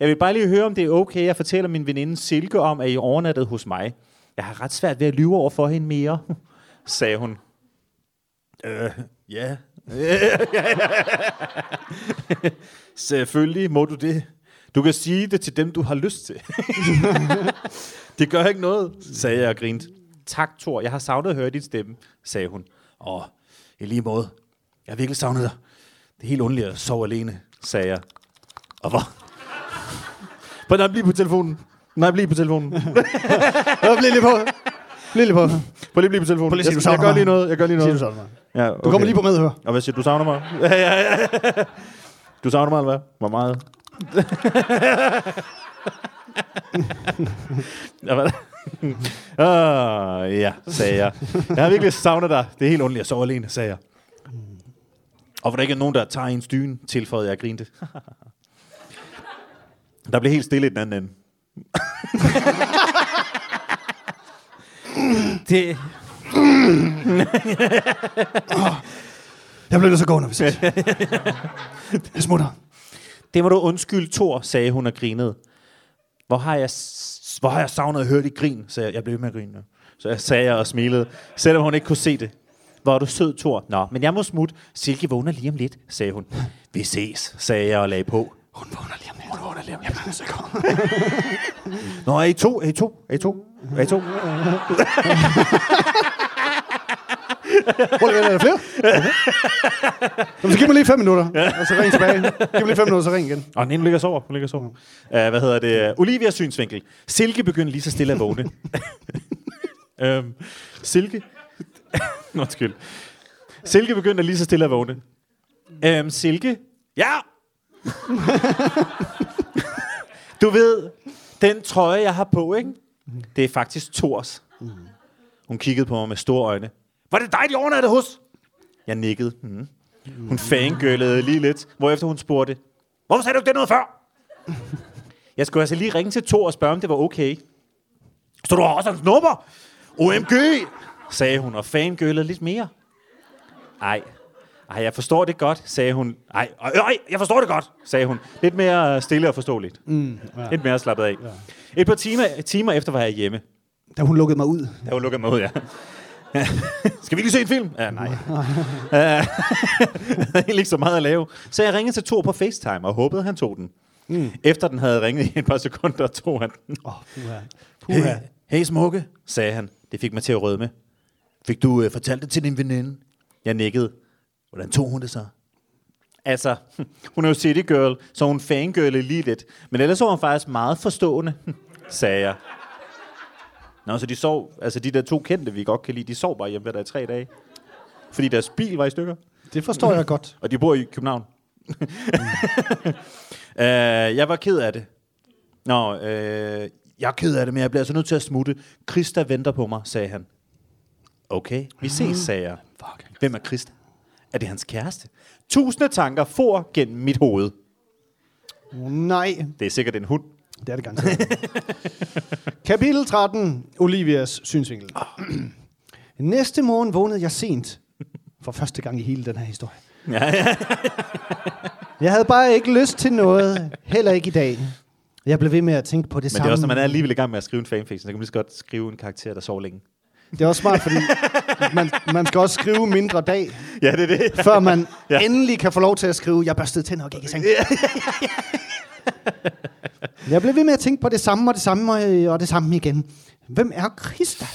Jeg vil bare lige høre, om det er okay, jeg fortæller min veninde Silke om, at I overnattede hos mig. Jeg har ret svært ved at lyve over for hende mere, sagde hun. Øh, ja. Selvfølgelig må du det. Du kan sige det til dem, du har lyst til. det gør ikke noget, sagde jeg og grinte. Tak, Thor. Jeg har savnet at høre dit stemme, sagde hun. Åh, i lige måde. Jeg har virkelig savnet dig. Det er helt underligt at sove alene, sagde jeg. Og hvor? Prøv nej, bliv på telefonen. Nej, bliv på telefonen. Jeg bliver lige på. Bliv lige på. Prøv lige at blive på telefonen. Lige jeg, savner jeg gør lige noget. Jeg gør lige noget. du savner mig. Ja, Du kommer lige på medhør. Og hvad siger du? Savner mig? Ja, ja, ja. Du savner mig, eller hvad? Hvor meget? ja, hvad? Ah, ja, sagde jeg. Jeg har virkelig savnet dig. Det er helt ondt, jeg sover alene, sagde jeg. Og hvor der ikke er nogen, der tager en dyne, tilføjede jeg og grinte. der blev helt stille i den anden ende. Det, Jeg bliver nødt til at gå, når vi ses. Jeg smutter. Det må du undskylde, Thor, sagde hun og grinede. Hvor har jeg, hvor har jeg savnet at høre dit grin, sagde jeg. Jeg blev med at grine. Så jeg sagde jeg og smilede, selvom hun ikke kunne se det. Hvor er du sød, Thor. Nå, men jeg må smutte. Silke vågner lige om lidt, sagde hun. Vi ses, sagde jeg og lagde på. Hun vågner lige om lidt. Hun vågner lige om lidt. Til at gå. Nå, er I to? Er I to? Er I to? Er I to? Prøv lige, er der flere? Jamen, så giv mig lige fem minutter, og så ring tilbage. Giv mig lige fem minutter, så ring igen. Og den ene ligger og sover. Hun ligger og sover. Uh, hvad hedder det? Olivias synsvinkel. Silke begyndte lige så stille at vågne. um, Silke... Undskyld. Silke begyndte lige så stille at vågne. Um, Silke... Ja! du ved, den trøje, jeg har på, ikke? Det er faktisk Thors. Hun kiggede på mig med store øjne. Var det dig, de overnattede hos? Jeg nikkede. Mm. Hun fangøllede lige lidt, hvorefter hun spurgte, Hvorfor sagde du ikke det noget før? Jeg skulle altså lige ringe til Thor og spørge, om det var okay. Så du har også en snupper? OMG, sagde hun og fangøllede lidt mere. Ej, ej, jeg forstår det godt, sagde hun. Ej, ej, ej, jeg forstår det godt, sagde hun. Lidt mere stille og forståeligt. Mm, ja. Lidt mere slappet af. Et par timer, timer efter var jeg hjemme. Da hun lukkede mig ud. Da hun lukkede mig ud, ja. Skal vi lige se en film? Ja, nej. Jeg havde ikke så meget at lave. Så jeg ringede til Thor på FaceTime og håbede, han tog den. Mm. Efter den havde ringet i et par sekunder, tog han den. Åh, oh, puha. Hey, Puha. hey smukke, sagde han. Det fik mig til at rødme. Fik du uh, fortalt det til din veninde? Jeg nikkede. Hvordan tog hun det så? Altså, hun er jo city girl, så hun fangirlede lige lidt. Men ellers var hun faktisk meget forstående, sagde jeg. Nå, så de sov, altså de der to kendte, vi godt kan lide, de sov bare hjemme ved der i tre dage. Fordi deres bil var i stykker. Det forstår jeg godt. Og de bor i København. uh, jeg var ked af det. Nå, uh, jeg er ked af det, men jeg bliver altså nødt til at smutte. Krista venter på mig, sagde han. Okay, vi ses, sagde jeg. Fuck. Hvem er Krista? Er det hans kæreste? Tusinde tanker for gennem mit hoved. Nej, Det er sikkert en hund. det er det garanteret. Kapitel 13. Olivias synsvinkel. Næste morgen vågnede jeg sent. For første gang i hele den her historie. Ja, ja. Jeg havde bare ikke lyst til noget. Heller ikke i dag. Jeg blev ved med at tænke på det Men samme. det er også, når man er alligevel i gang med at skrive en fanfiction, så kan man lige så godt skrive en karakter, der sover længe. Det er også smart, fordi man, man skal også skrive mindre dag, Ja, det er det. før man Ja. ja. endelig kan få lov til at skrive, jeg børstede tænder og gik i seng. Jeg blev ved med at tænke på det samme og det samme og, og det samme igen. Hvem er Krista?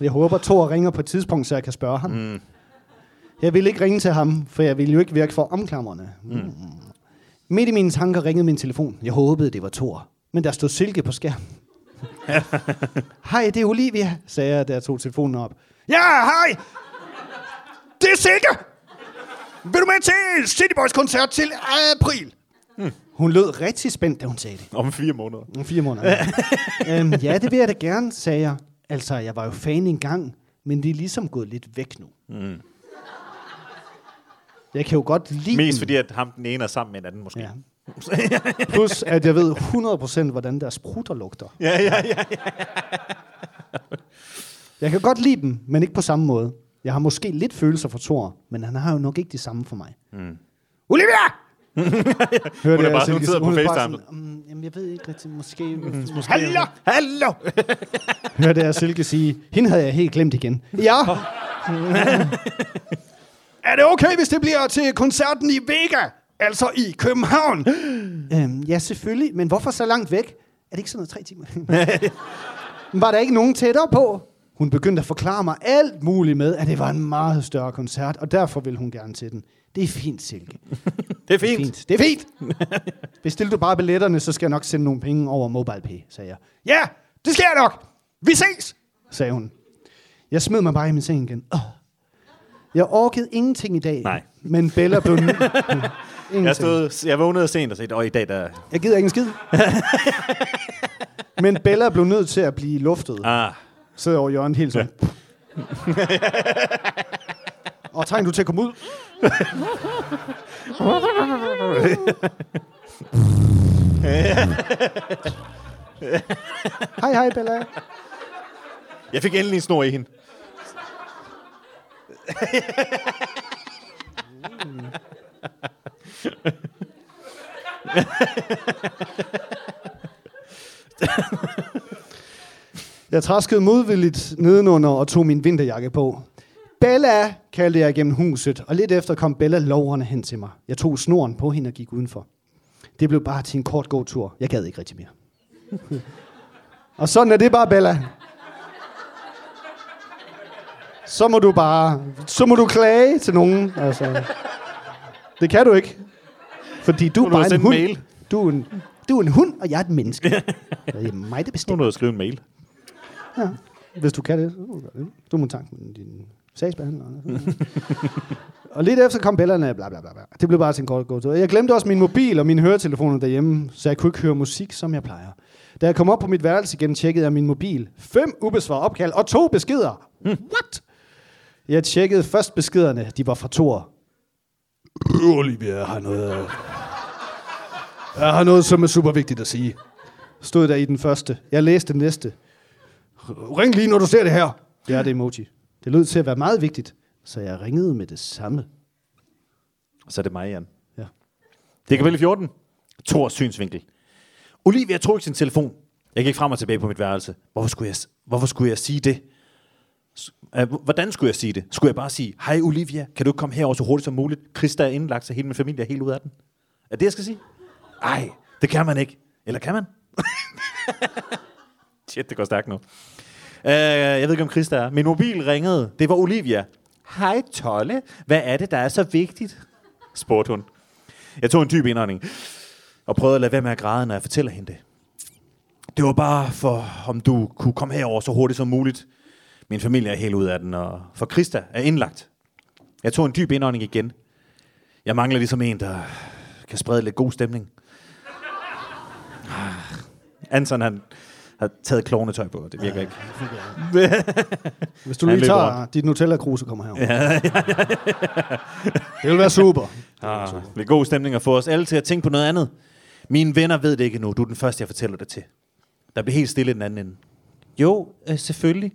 Jeg håber, Thor ringer på et tidspunkt, så jeg kan spørge ham. Mm. Jeg vil ikke ringe til ham, for jeg vil jo ikke virke for omklamrende. Mm. Midt i mine tanker ringede min telefon. Jeg håbede, det var Thor. Men der stod Silke på skærmen. Hej, det er Olivia, sagde jeg, da jeg tog telefonen op. Ja, hej! Det er Silke! Vil du med til City Boys koncert til april? Hmm. Hun lød rigtig spændt, da hun sagde det. Om fire måneder. Om fire måneder. øhm, ja, det vil jeg da gerne, sagde jeg. Altså, jeg var jo fan engang, men det er ligesom gået lidt væk nu. Mm. Jeg kan jo godt lide Mest dem. fordi, at ham den ene er sammen med den anden, måske. Ja. Plus, at jeg ved 100% hvordan deres sprutter lugter. Ja, ja, ja. Jeg kan godt lide dem, men ikke på samme måde. Jeg har måske lidt følelser for Thor, men han har jo nok ikke de samme for mig. Mm. Olivia! Hørte Hun er jeg bare- Silke hun sidder på FaceTime. sådan, "Mm, jamen, jeg ved ikke rigtig, måske... måske Hallo! Hallo! Hørte jeg Silke sige, hende havde jeg helt glemt igen. Ja! er det okay, hvis det bliver til koncerten i Vega? Altså i København? øhm, ja, selvfølgelig. Men hvorfor så langt væk? Er det ikke sådan noget tre timer? var der ikke nogen tættere på? Hun begyndte at forklare mig alt muligt med, at det var en meget større koncert, og derfor vil hun gerne til den. Det er fint, Silke. Det er fint. fint. Det er fint. Bestil du bare billetterne, så skal jeg nok sende nogle penge over MobilePay, sagde jeg. Ja, det skal jeg nok. Vi ses, sagde hun. Jeg smed mig bare i min seng igen. Oh. Jeg orkede ingenting i dag. Nej. Men Bella blev... N- Jeg, stod, jeg vågnede sent og sagde, og i dag der... Jeg gider ikke en skid. Men Bella blev nødt til at blive luftet. Ah. Sidder over hjørnet helt sådan. og trænger du til at komme ud? hej, hej, Bella. Jeg fik endelig en snor i hende. Jeg traskede modvilligt nedenunder og tog min vinterjakke på. Bella, kaldte jeg gennem huset, og lidt efter kom Bella loverne hen til mig. Jeg tog snoren på hende og gik udenfor. Det blev bare til en kort gåtur. Jeg gad ikke rigtig mere. og sådan er det bare, Bella. Så må du bare, så må du klage til nogen. Altså. Det kan du ikke. Fordi du er bare en hund. mail? Du er en, du er en hund, og jeg er et menneske. det er mig, der Nu bestemmer. må du skrive en mail. Ja. Hvis du kan det, så må du det. Du må tanke med din sagsbehandler. og lidt efter kom bellerne, bla bla bla. bla. Det blev bare til en kort gåtur. Jeg glemte også min mobil og mine høretelefoner derhjemme, så jeg kunne ikke høre musik, som jeg plejer. Da jeg kom op på mit værelse igen, tjekkede jeg min mobil. Fem ubesvarede opkald og to beskeder. What? Jeg tjekkede først beskederne. De var fra Thor. Olivia, har noget... Jeg har noget, som er super vigtigt at sige. Stod der i den første. Jeg læste den næste. Ring lige, når du ser det her. Det er det emoji. Det lød til at være meget vigtigt, så jeg ringede med det samme. Og så er det mig, Jan. Ja. Det er kapitel 14. Thors synsvinkel. Olivia tog ikke sin telefon. Jeg gik frem og tilbage på mit værelse. Hvorfor skulle jeg, hvorfor skulle jeg sige det? Øh, Hvordan skulle jeg sige det? Skulle jeg bare sige, hej Olivia, kan du ikke komme herover så hurtigt som muligt? Krista er indlagt, så hele min familie er helt ud af den. Er det, jeg skal sige? Ej, det kan man ikke. Eller kan man? Shit, det går stærkt nu. Uh, jeg ved ikke, om Krista er. Min mobil ringede. Det var Olivia. Hej Tolle, hvad er det, der er så vigtigt? spurgte hun. Jeg tog en dyb indånding og prøvede at lade være med at græde, når jeg fortæller hende det. Det var bare for, om du kunne komme herover så hurtigt som muligt. Min familie er helt ud af den, og for Krista er indlagt. Jeg tog en dyb indånding igen. Jeg mangler ligesom en, der kan sprede lidt god stemning. Anton, han har taget klovnetøj på, og det virker ikke. Hvis du Han lige tager dit Nutella-kruse, kommer her. det vil være super. Ah, det er god stemning at få os alle til at tænke på noget andet. Mine venner ved det ikke nu. Du er den første, jeg fortæller det til. Der bliver helt stille i den anden ende. Jo, øh, selvfølgelig.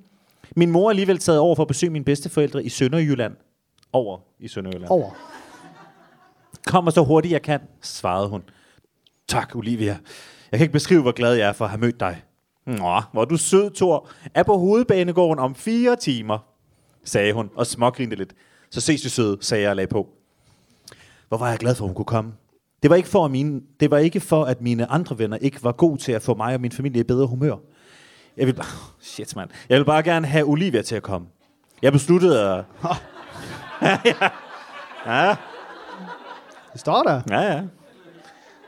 Min mor er alligevel taget over for at besøge mine bedsteforældre i Sønderjylland. Over i Sønderjylland. Over. Kommer så hurtigt jeg kan, svarede hun. Tak, Olivia. Jeg kan ikke beskrive, hvor glad jeg er for at have mødt dig. Nå, hvor du sød, Thor. Er på hovedbanegården om fire timer, sagde hun og smågrinte lidt. Så ses vi søde, sagde jeg og lagde på. Hvor var jeg glad for, at hun kunne komme. Det var, ikke for, at mine, det var ikke for, at mine andre venner ikke var gode til at få mig og min familie i bedre humør. Jeg vil bare... Shit, mand. Jeg vil bare gerne have Olivia til at komme. Jeg besluttede at... ja, Det står der. ja, ja.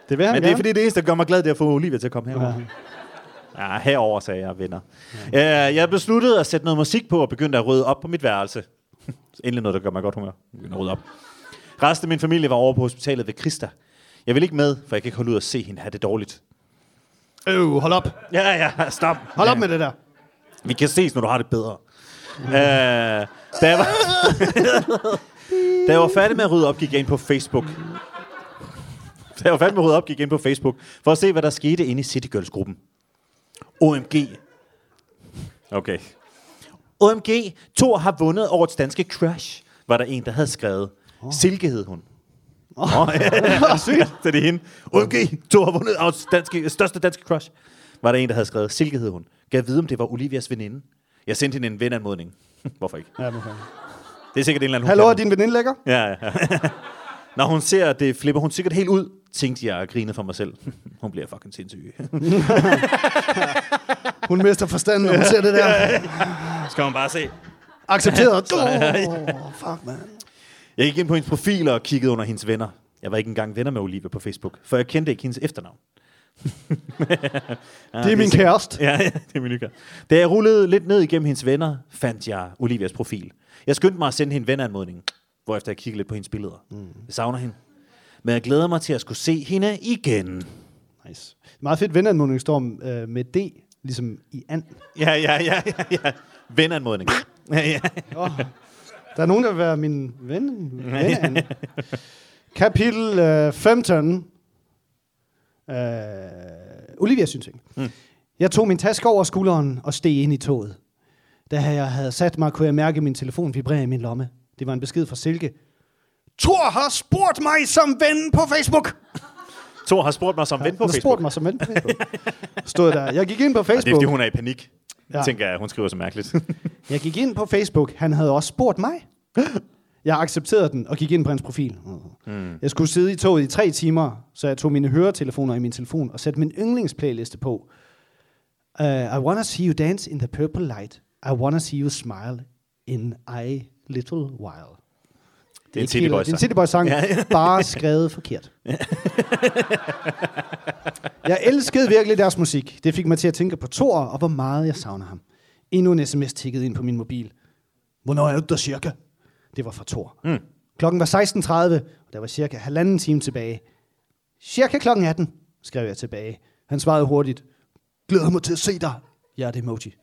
Det vil han Men det er gerne. fordi, det eneste, der gør mig glad, det er at få Olivia til at komme herover. Ja, ja herover sagde jeg, venner. Ja. Jeg besluttede at sætte noget musik på og begyndte at rydde op på mit værelse. Endelig noget, der gør mig godt humør. Begyndte at rydde op. Resten af min familie var over på hospitalet ved Krista. Jeg vil ikke med, for jeg kan ikke holde ud og se hende have det dårligt. Øh, hold op. Ja, ja, stop. Hold ja. op med det der. Vi kan ses, når du har det bedre. uh, da, jeg var da jeg var færdig med at rydde op, gik jeg ind på Facebook. Da jeg var færdig med at rydde op, gik ind på Facebook, for at se, hvad der skete inde i City Girls-gruppen. OMG. Okay. OMG, Thor har vundet årets danske crush, var der en, der havde skrevet. Oh. Silke hed hun. Oh. Oh, ja, sygt. Det er hende. OMG, Thor har vundet årets danske, største danske crush. Var der en, der havde skrevet. Silke hed hun. Gav vide, om det var Olivias veninde. Jeg sendte hende en venanmodning. Hvorfor ikke? Ja, okay. Det er sikkert en eller anden, Hallo, er kan. din veninde lækker? Ja, ja. Når hun ser, det flipper hun sikkert helt ud, tænkte jeg og grinede for mig selv. hun bliver fucking sindssyg. Hun mister forstanden, når hun ser det der. Skal man bare se. Accepteret. Oh, fuck, man. Jeg gik ind på hendes profil og kiggede under hendes venner. Jeg var ikke engang venner med Olivia på Facebook, for jeg kendte ikke hendes efternavn. ja, Det er min kæreste. Ja, ja, det er min nye kæreste. Da jeg rullede lidt ned igennem hendes venner, fandt jeg Olivias profil. Jeg skyndte mig at sende hende venanmodning, hvorefter jeg kiggede lidt på hendes billeder. Mm. Jeg savner hende. Men jeg glæder mig til at skulle se hende igen. Nice. Meget fedt venanmodning står øh, med D, ligesom i and. Ja, ja, ja, ja, ja. Venanmodning. Ja, ja. Oh, der er nogen, der vil være min ven. ven Kapitel øh, 15. Øh, Olivias synsing. Mm. Jeg tog min taske over skulderen og steg ind i toget. Da jeg havde sat mig, kunne jeg mærke min telefon vibrere i min lomme. Det var en besked fra Silke. Thor har spurgt mig som ven på Facebook. Thor har spurgt mig som ven på Facebook. spurgt mig som ven på Facebook. Stod der. Jeg gik ind på Og det er Facebook. fordi, hun er i panik. Ja. Ja. Tænker jeg, hun skriver så mærkeligt. Jeg gik ind på Facebook. Han havde også spurgt mig. Jeg accepterede den og gik ind på hans profil. Mm. Jeg skulle sidde i toget i tre timer, så jeg tog mine høretelefoner i min telefon og satte min yndlingsplayliste på. Uh, I wanna see you dance in the purple light. I wanna see you smile in a little while. Det er en City helt- Boys Det er en sang. City Boys sang, Ja, ja. bare skrevet forkert. jeg elskede virkelig deres musik. Det fik mig til at tænke på Thor, og hvor meget jeg savner ham. Endnu en sms tikkede ind på min mobil. Hvornår er du der cirka? Det var fra Thor. Mm. Klokken var 16.30, og der var cirka halvanden time tilbage. Cirka klokken 18, skrev jeg tilbage. Han svarede hurtigt. Glæder mig til at se dig. Ja, det emoji.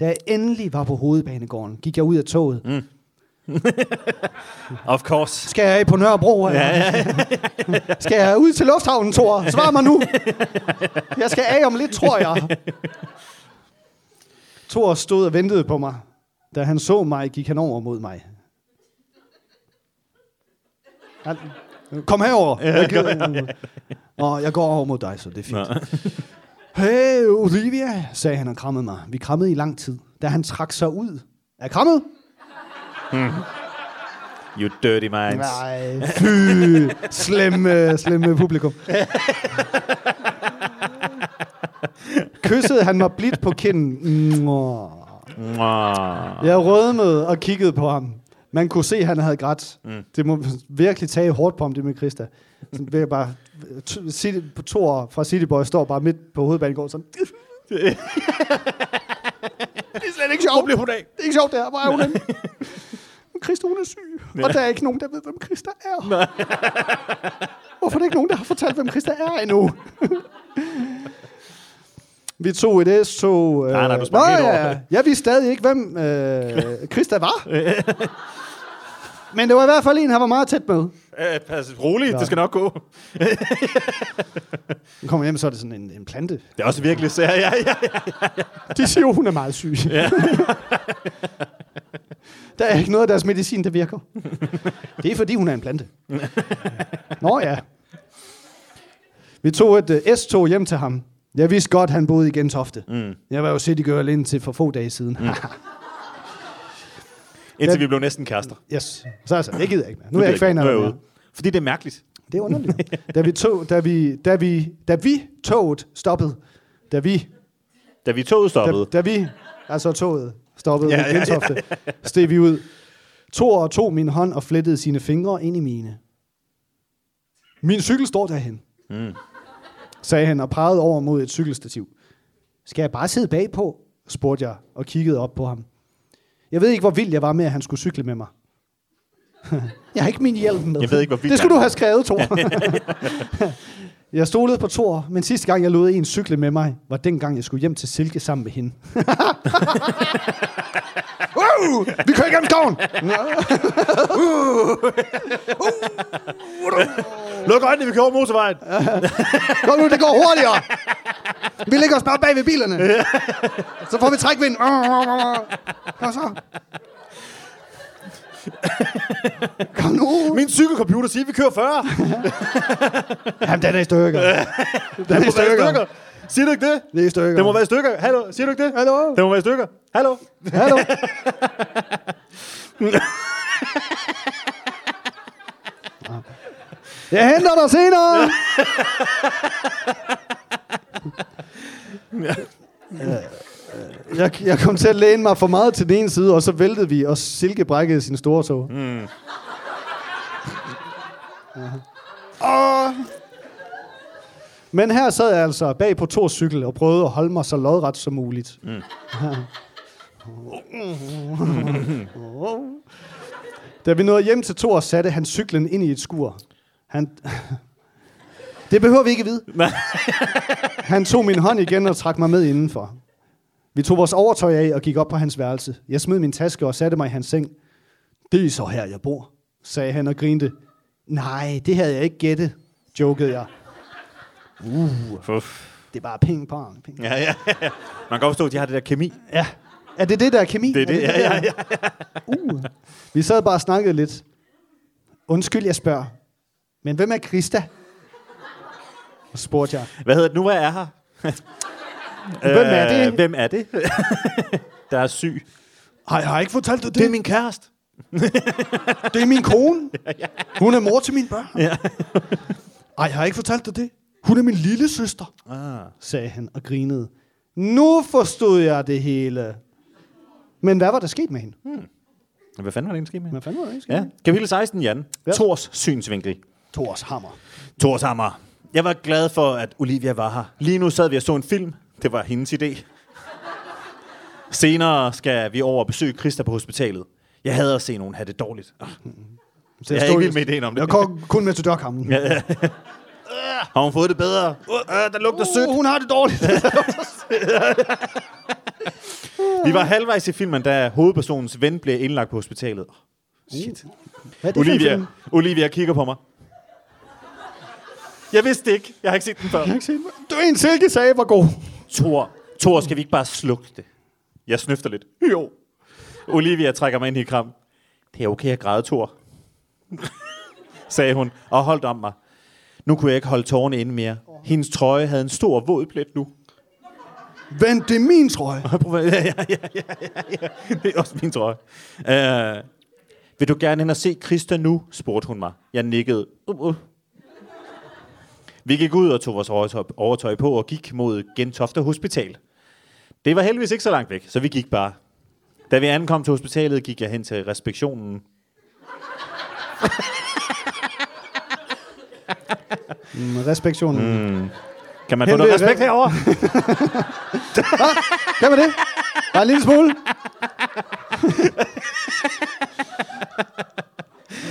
Da jeg endelig var på hovedbanegården, gik jeg ud af toget. Mm. of course. Skal jeg på Nørrebro? Ja, ja, ja. skal jeg ud til lufthavnen, Thor? Svar mig nu. Jeg skal af om lidt, tror jeg. Thor stod og ventede på mig. Da han så mig, gik han over mod mig. Han, kom herover. Jeg, gider, Nå, jeg går over mod dig, så det er fint. Hey, Olivia, sagde han og krammede mig. Vi krammede i lang tid. Da han trak sig ud. Er jeg krammet? You dirty minds. Nej, fy. Slemme, slemme publikum. Kyssede han mig blidt på kinden. Mwah. Mwah. Jeg rødmede og kiggede på ham. Man kunne se, at han havde grædt. Mm. Det må virkelig tage hårdt på ham, det med Christa. Så vil jeg bare... City, på Thor fra City Boy står bare midt på hovedbanegården sådan... det er slet ikke sjovt. Det er ikke sjovt, det her. Hvor er hun Christa, hun er syg. Og der er ikke nogen, der ved, hvem Christa er. Hvorfor er der ikke nogen, der har fortalt, hvem Christa er endnu? Vi tog et S-tog. Øh... Nej, nej, du sprang Nå, over. ja. Jeg vidste stadig ikke, hvem øh, Christa var. Men det var i hvert fald en, han var meget tæt med. Øh, pas roligt, det skal nok gå. Han kommer hjem, så er det sådan en, en plante. Det er også virkelig sær. Ja, ja, ja. De siger jo, hun er meget syg. Ja. Der er ikke noget af deres medicin, der virker. Det er, fordi hun er en plante. Nå ja. Vi tog et uh, S-tog hjem til ham. Jeg vidste godt, han boede i Gentofte. Mm. Jeg var jo City Girl indtil for få dage siden. Mm. Indtil vi blev næsten kærester. yes. Så altså, det gider jeg ikke mere. Nu er jeg ikke fan af det. Fordi det er mærkeligt. Det er underligt. da vi tog, da vi, da vi, da vi toget stoppede, da vi, Da vi toget stoppede. Da, da vi, altså toget, stoppede Ja, ja, ved ja, ja. Gentofte, steg vi ud. Thor tog min hånd og flettede sine fingre ind i mine. Min cykel står derhen, Mm. sagde han og pegede over mod et cykelstativ. Skal jeg bare sidde bagpå? spurgte jeg og kiggede op på ham. Jeg ved ikke, hvor vild jeg var med, at han skulle cykle med mig. jeg har ikke min hjelm med. Jeg ved ikke, hvor vild Det skulle du have skrevet, Thor. jeg stolede på Thor, men sidste gang, jeg lod en cykle med mig, var dengang, jeg skulle hjem til Silke sammen med hende. wow! Vi kører igennem skoven! Luk øjnene, vi kører over motorvejen. Kom nu, det går hurtigere! Vi lægger os bare bag ved bilerne. Så får vi trækvind. Kom så. Kom nu. Min cykelcomputer siger, at vi kører 40. Jamen, den er i stykker. Den Den er i stykker. stykker. Siger du ikke det? Det er i stykker. Den må være i stykker. Hallo, siger du ikke det? Hallo? Den må være i stykker. Hallo? Hallo? Jeg henter dig senere. Jeg, jeg kom til at læne mig for meget til den ene side, og så væltede vi, og Silke brækkede sin store tog. Mm. Åh. Men her sad jeg altså bag på Thors cykel og prøvede at holde mig så lodret som muligt. Mm. Da vi nåede hjem til Thor, satte han cyklen ind i et skur. Han... Det behøver vi ikke vide. han tog min hånd igen og trak mig med indenfor. Vi tog vores overtøj af og gik op på hans værelse. Jeg smed min taske og satte mig i hans seng. Det er så her, jeg bor, sagde han og grinte. Nej, det havde jeg ikke gættet, jokede jeg. Uh, Uff. det er bare ping pong. Ping. Ja, ja, ja. Man kan godt forstå, at de har det der kemi. Ja. Er det det, der er kemi? Det er det, ja, ja, ja. Uh. Vi sad bare og snakkede lidt. Undskyld, jeg spørger. Men hvem er Krista? Og spurgte jeg. Hvad hedder det nu, hvad er her? Hvem er det? Øh, Hvem er det? der er syg. Har jeg har ikke fortalt dig det? Det er min kæreste. Det er min kone. Hun er mor til mine børn. Ja. Ej, jeg har ikke fortalt dig det. Hun er min lille søster, Ah. sagde han og grinede. Nu forstod jeg det hele. Men hvad var der sket med hende? Hvad fanden var det egentlig sket med? Hvad fanden var der sket? Ja. Kapitel 16, Jan. Ja. Tors synsvinkel. Thors hammer. Tors Hammer. Jeg var glad for, at Olivia var her. Lige nu sad vi og så en film. Det var hendes idé. Senere skal vi over og besøge Christa på hospitalet. Jeg hader at se nogen have det dårligt. Ah. Så Jeg er ikke vild med ideen om det. Jeg går kun med til dørkammen. Ja, ja. Har hun fået det bedre? Uh, der lugter sødt. Uh, hun har det dårligt. Vi var halvvejs i filmen, da hovedpersonens ven blev indlagt på hospitalet. Shit. Hvad er det for en Olivia? Olivia kigger på mig. Jeg vidste det ikke. Jeg har ikke set den før. Jeg har ikke set den. Du er en silke sagde, var god. Tor, Tor, skal vi ikke bare slukke det? Jeg snøfter lidt. Jo. Olivia trækker mig ind i kram. Det er okay at græde, Tor. sagde hun, og holdt om mig. Nu kunne jeg ikke holde tårerne inde mere. Hendes trøje havde en stor våd plet nu. Vent, det er min trøje. ja, ja, ja, ja, ja, ja. Det er også min trøje. Uh, vil du gerne ind og se Christa nu? spurgte hun mig. Jeg nikkede. Uh, uh. Vi gik ud og tog vores overtøj, på og gik mod Gentofte Hospital. Det var heldigvis ikke så langt væk, så vi gik bare. Da vi ankom til hospitalet, gik jeg hen til respektionen. Mm, respektionen. Mm. Kan man Hen få noget respekt herovre? Kan man det? Bare en lille smule.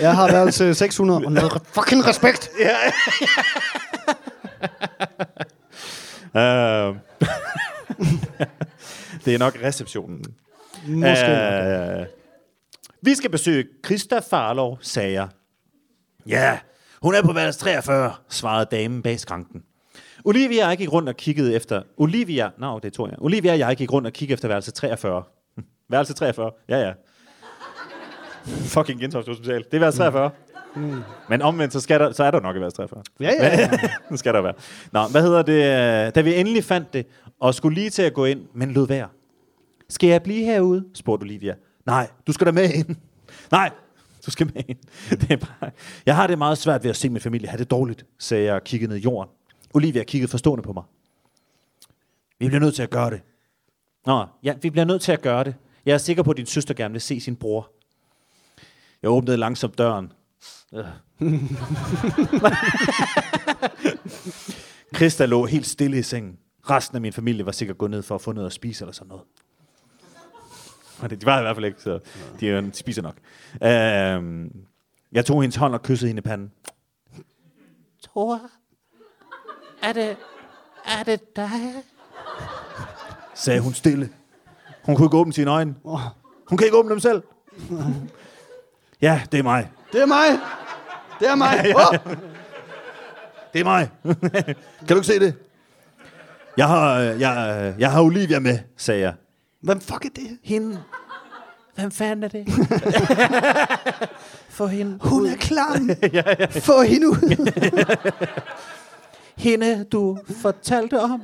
Jeg har værelse 600 og noget fucking respekt. Uh, det er nok receptionen. Måske. Uh, vi skal besøge Christa Farlov, sagde jeg. Ja, hun er på værelse 43, svarede damen bag skranken. Olivia og jeg gik rundt og kiggede efter... Olivia... Nå, no, det tror jeg. Olivia og jeg gik rundt og kiggede efter værelse 43. værelse 43, ja ja. Fucking Gentofte Hospital. Det er værelse 43. Mm. Men omvendt, så, skal der, så er der nok 43. Ja, ja, ja. det skal der være. Nå, hvad hedder det? Da vi endelig fandt det, og skulle lige til at gå ind, men lød være. Skal jeg blive herude? spurgte Olivia. Nej, du skal da med ind. Nej, du skal med ind. Det er bare... Jeg har det meget svært ved at se min familie have det dårligt, sagde jeg og kiggede ned i jorden. Olivia kiggede forstående på mig. Vi bliver nødt til at gøre det. Nå, ja, vi bliver nødt til at gøre det. Jeg er sikker på, at din søster gerne vil se sin bror. Jeg åbnede langsomt døren. Øh. Christa lå helt stille i sengen. Resten af min familie var sikkert gået ned for at få noget at spise eller sådan noget. De var i hvert fald ikke, så de, øh, spiser nok. Øhm, jeg tog hendes hånd og kyssede hende i panden. Tor, er det, er det dig? Sagde hun stille. Hun kunne ikke åbne sine øjne. Hun kan ikke åbne dem selv. Ja, det er mig. Det er mig. Det er mig. Ja, ja. Åh! Det er mig. kan du ikke se det? Jeg har, øh, jeg, øh, jeg har Olivia med, sagde jeg. Hvem fuck er det? Hende. Hvem fanden er det? Få hende Hun ud. er klam. ja, ja. Få hende ud. Hende, du fortalte om.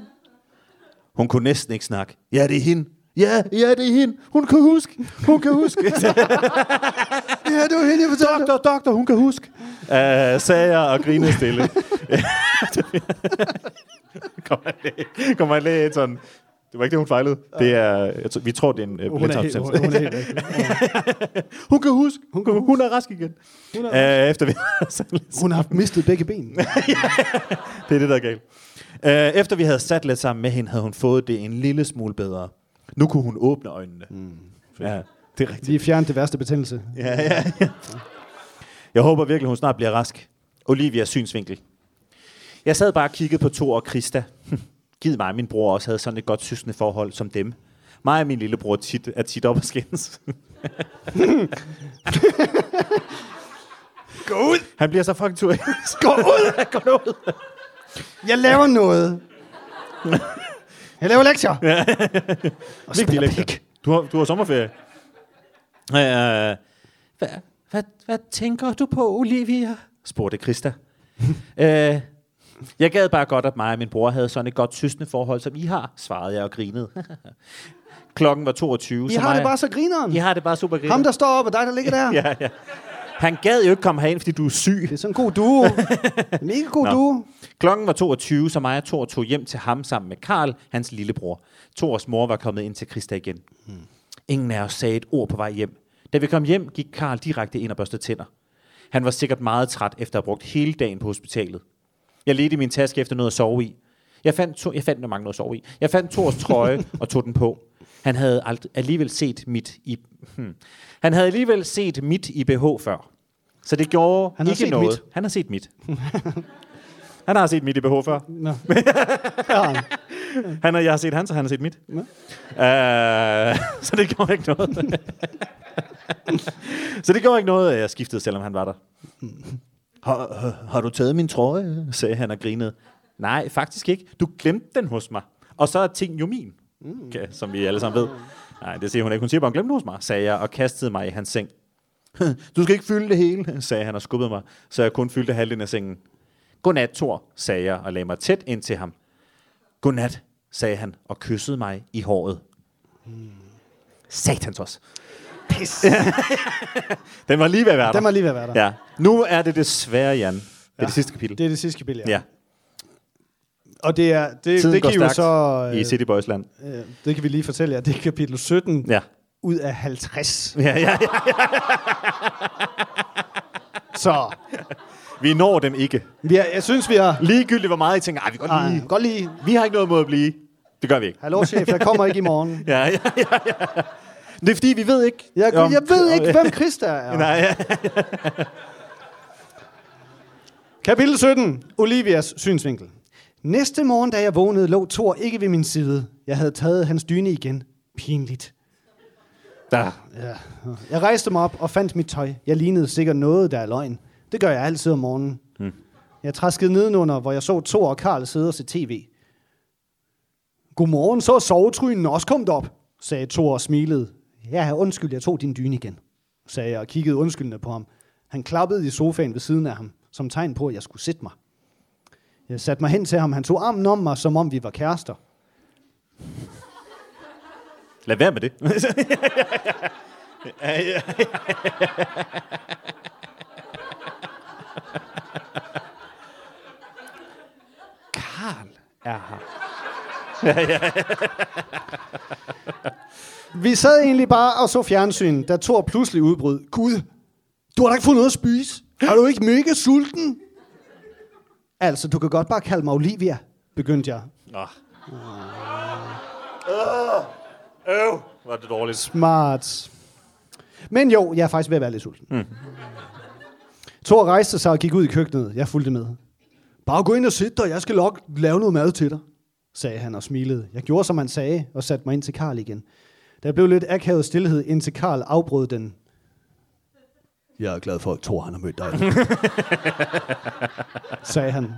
Hun kunne næsten ikke snakke. Ja, det er hende. Ja, ja, det er hende. Hun kan huske. Hun kan huske. ja, det var hende, jeg fortalte. Doktor, doktor, hun kan huske. Uh, sagde jeg og grinede stille. Kommer han lige, sådan. Det var ikke det, hun fejlede. Det er, jeg vi tror, det er en uh, Hun er helt, hun, hun er helt. Hun kan huske. Hun, kan, hun er rask igen. Hun Uh, efter vi Hun har mistet begge ben. det er det, der er galt. Uh, efter vi havde sat lidt sammen med hende, havde hun fået det en lille smule bedre. Nu kunne hun åbne øjnene. Mm. Ja, det er rigtigt. De fjernede det værste betændelse. Ja, ja, ja. Jeg håber virkelig, hun snart bliver rask. Olivias synsvinkel. Jeg sad bare og kiggede på Thor og Krista. Givet mig, min bror også havde sådan et godt søsende forhold som dem. Mig og min lillebror tit, er tit op og skændes. Gå ud! Han bliver så fucking tur. Gå ud! Gå ud! Jeg laver noget. Jeg laver lektier. Og Vigtig spiller lektie. pik. Du har, du har sommerferie. Uh, Hvad, hvad, hvad tænker du på, Olivia? spurgte Krista. uh, jeg gad bare godt, at mig og min bror havde sådan et godt søsende forhold, som I har, svarede jeg og grinede. Klokken var 22. I så har mig- det bare så grineren. I har det bare super griner. Ham, der står op, og dig, der ligger der. ja, ja. Han gad jo ikke komme herind, fordi du er syg. Det er sådan en god duo. Mega god Nå. duo. Klokken var 22, så mig og Thor tog hjem til ham sammen med Karl, hans lillebror. Thors mor var kommet ind til Christa igen. Hmm. Ingen af os sagde et ord på vej hjem. Da vi kom hjem, gik Karl direkte ind og børstede tænder. Han var sikkert meget træt efter at have brugt hele dagen på hospitalet. Jeg ledte i min taske efter noget at sove i. Jeg fandt, to, jeg fandt mange noget at sove i. Jeg fandt Thors trøje og tog den på. Han havde ald- alligevel set mit i... Hmm. Han havde alligevel set mit i BH før. Så det gjorde Han ikke noget. mit. Han har set mit. han har set mit i BH før. Nå. Han og jeg har set hans, og han har set mit. Nå. Uh, så det gjorde ikke noget. så det gjorde ikke noget, at jeg skiftede, selvom han var der. Har, har, har du taget min trøje? sagde han og grinede. Nej, faktisk ikke. Du glemte den hos mig. Og så er ting jo min, okay, som vi alle sammen ved. Nej, det siger hun ikke. Hun siger bare, glemte den hos mig, sagde jeg og kastede mig i hans seng. Du skal ikke fylde det hele, sagde han og skubbede mig, så jeg kun fyldte halvdelen af sengen. Godnat, Thor, sagde jeg og lagde mig tæt ind til ham. Godnat, sagde han og kyssede mig i håret. Satans også. Pis. Den var lige ved at være der. Den var lige ved at være der. Ja. Nu er det desværre, Jan. Det er ja. det sidste kapitel. Det er det sidste kapitel, ja. ja. Og det er det, Tiden det går kan jo så i City Boys land. øh, det kan vi lige fortælle jer. Det er kapitel 17 Ja. ud af 50. Ja, ja, ja. Så Vi når dem ikke. vi er, jeg synes vi har Ligegyldigt hvor meget I tænker, ej, vi kan godt lige. godt lige. Vi har ikke noget mod at blive. Det gør vi ikke. Hallo chef, jeg kommer ikke i morgen. Ja, ja, ja, ja. Det er fordi, vi ved ikke. Jeg, om- jeg ved ikke, hvem Christa er. Nej, ja. Kapitel 17. Olivias synsvinkel. Næste morgen, da jeg vågnede, lå Thor ikke ved min side. Jeg havde taget hans dyne igen. Pinligt. Der. Ja. Jeg rejste mig op og fandt mit tøj. Jeg lignede sikkert noget, der er løgn. Det gør jeg altid om morgenen. Hmm. Jeg træskede nedenunder, hvor jeg så Thor og Karl sidde og se tv. Godmorgen, så er sovetrynen også kommet op, sagde Thor og smilede. Ja, undskyld, jeg tog din dyne igen, sagde jeg og kiggede undskyldende på ham. Han klappede i sofaen ved siden af ham, som tegn på, at jeg skulle sætte mig. Jeg satte mig hen til ham. Han tog armen om mig, som om vi var kærester. Lad være med det. ja, ja, Karl er her. Vi sad egentlig bare og så fjernsyn, da Thor pludselig udbrød. Gud, du har da ikke fået noget at spise. Er du ikke mega sulten? Altså, du kan godt bare kalde mig Olivia, begyndte jeg. Nå. Øv, var det dårligt. Smart. Men jo, jeg er faktisk ved at være lidt sulten. Mm. Thor rejste sig og gik ud i køkkenet. Jeg fulgte med. Bare gå ind og sæt dig, jeg skal nok lave noget mad til dig, sagde han og smilede. Jeg gjorde, som han sagde, og satte mig ind til Karl igen. Der blev lidt akavet stillhed, indtil Karl afbrød den. Jeg er glad for, at Thor han har mødt dig. sagde han.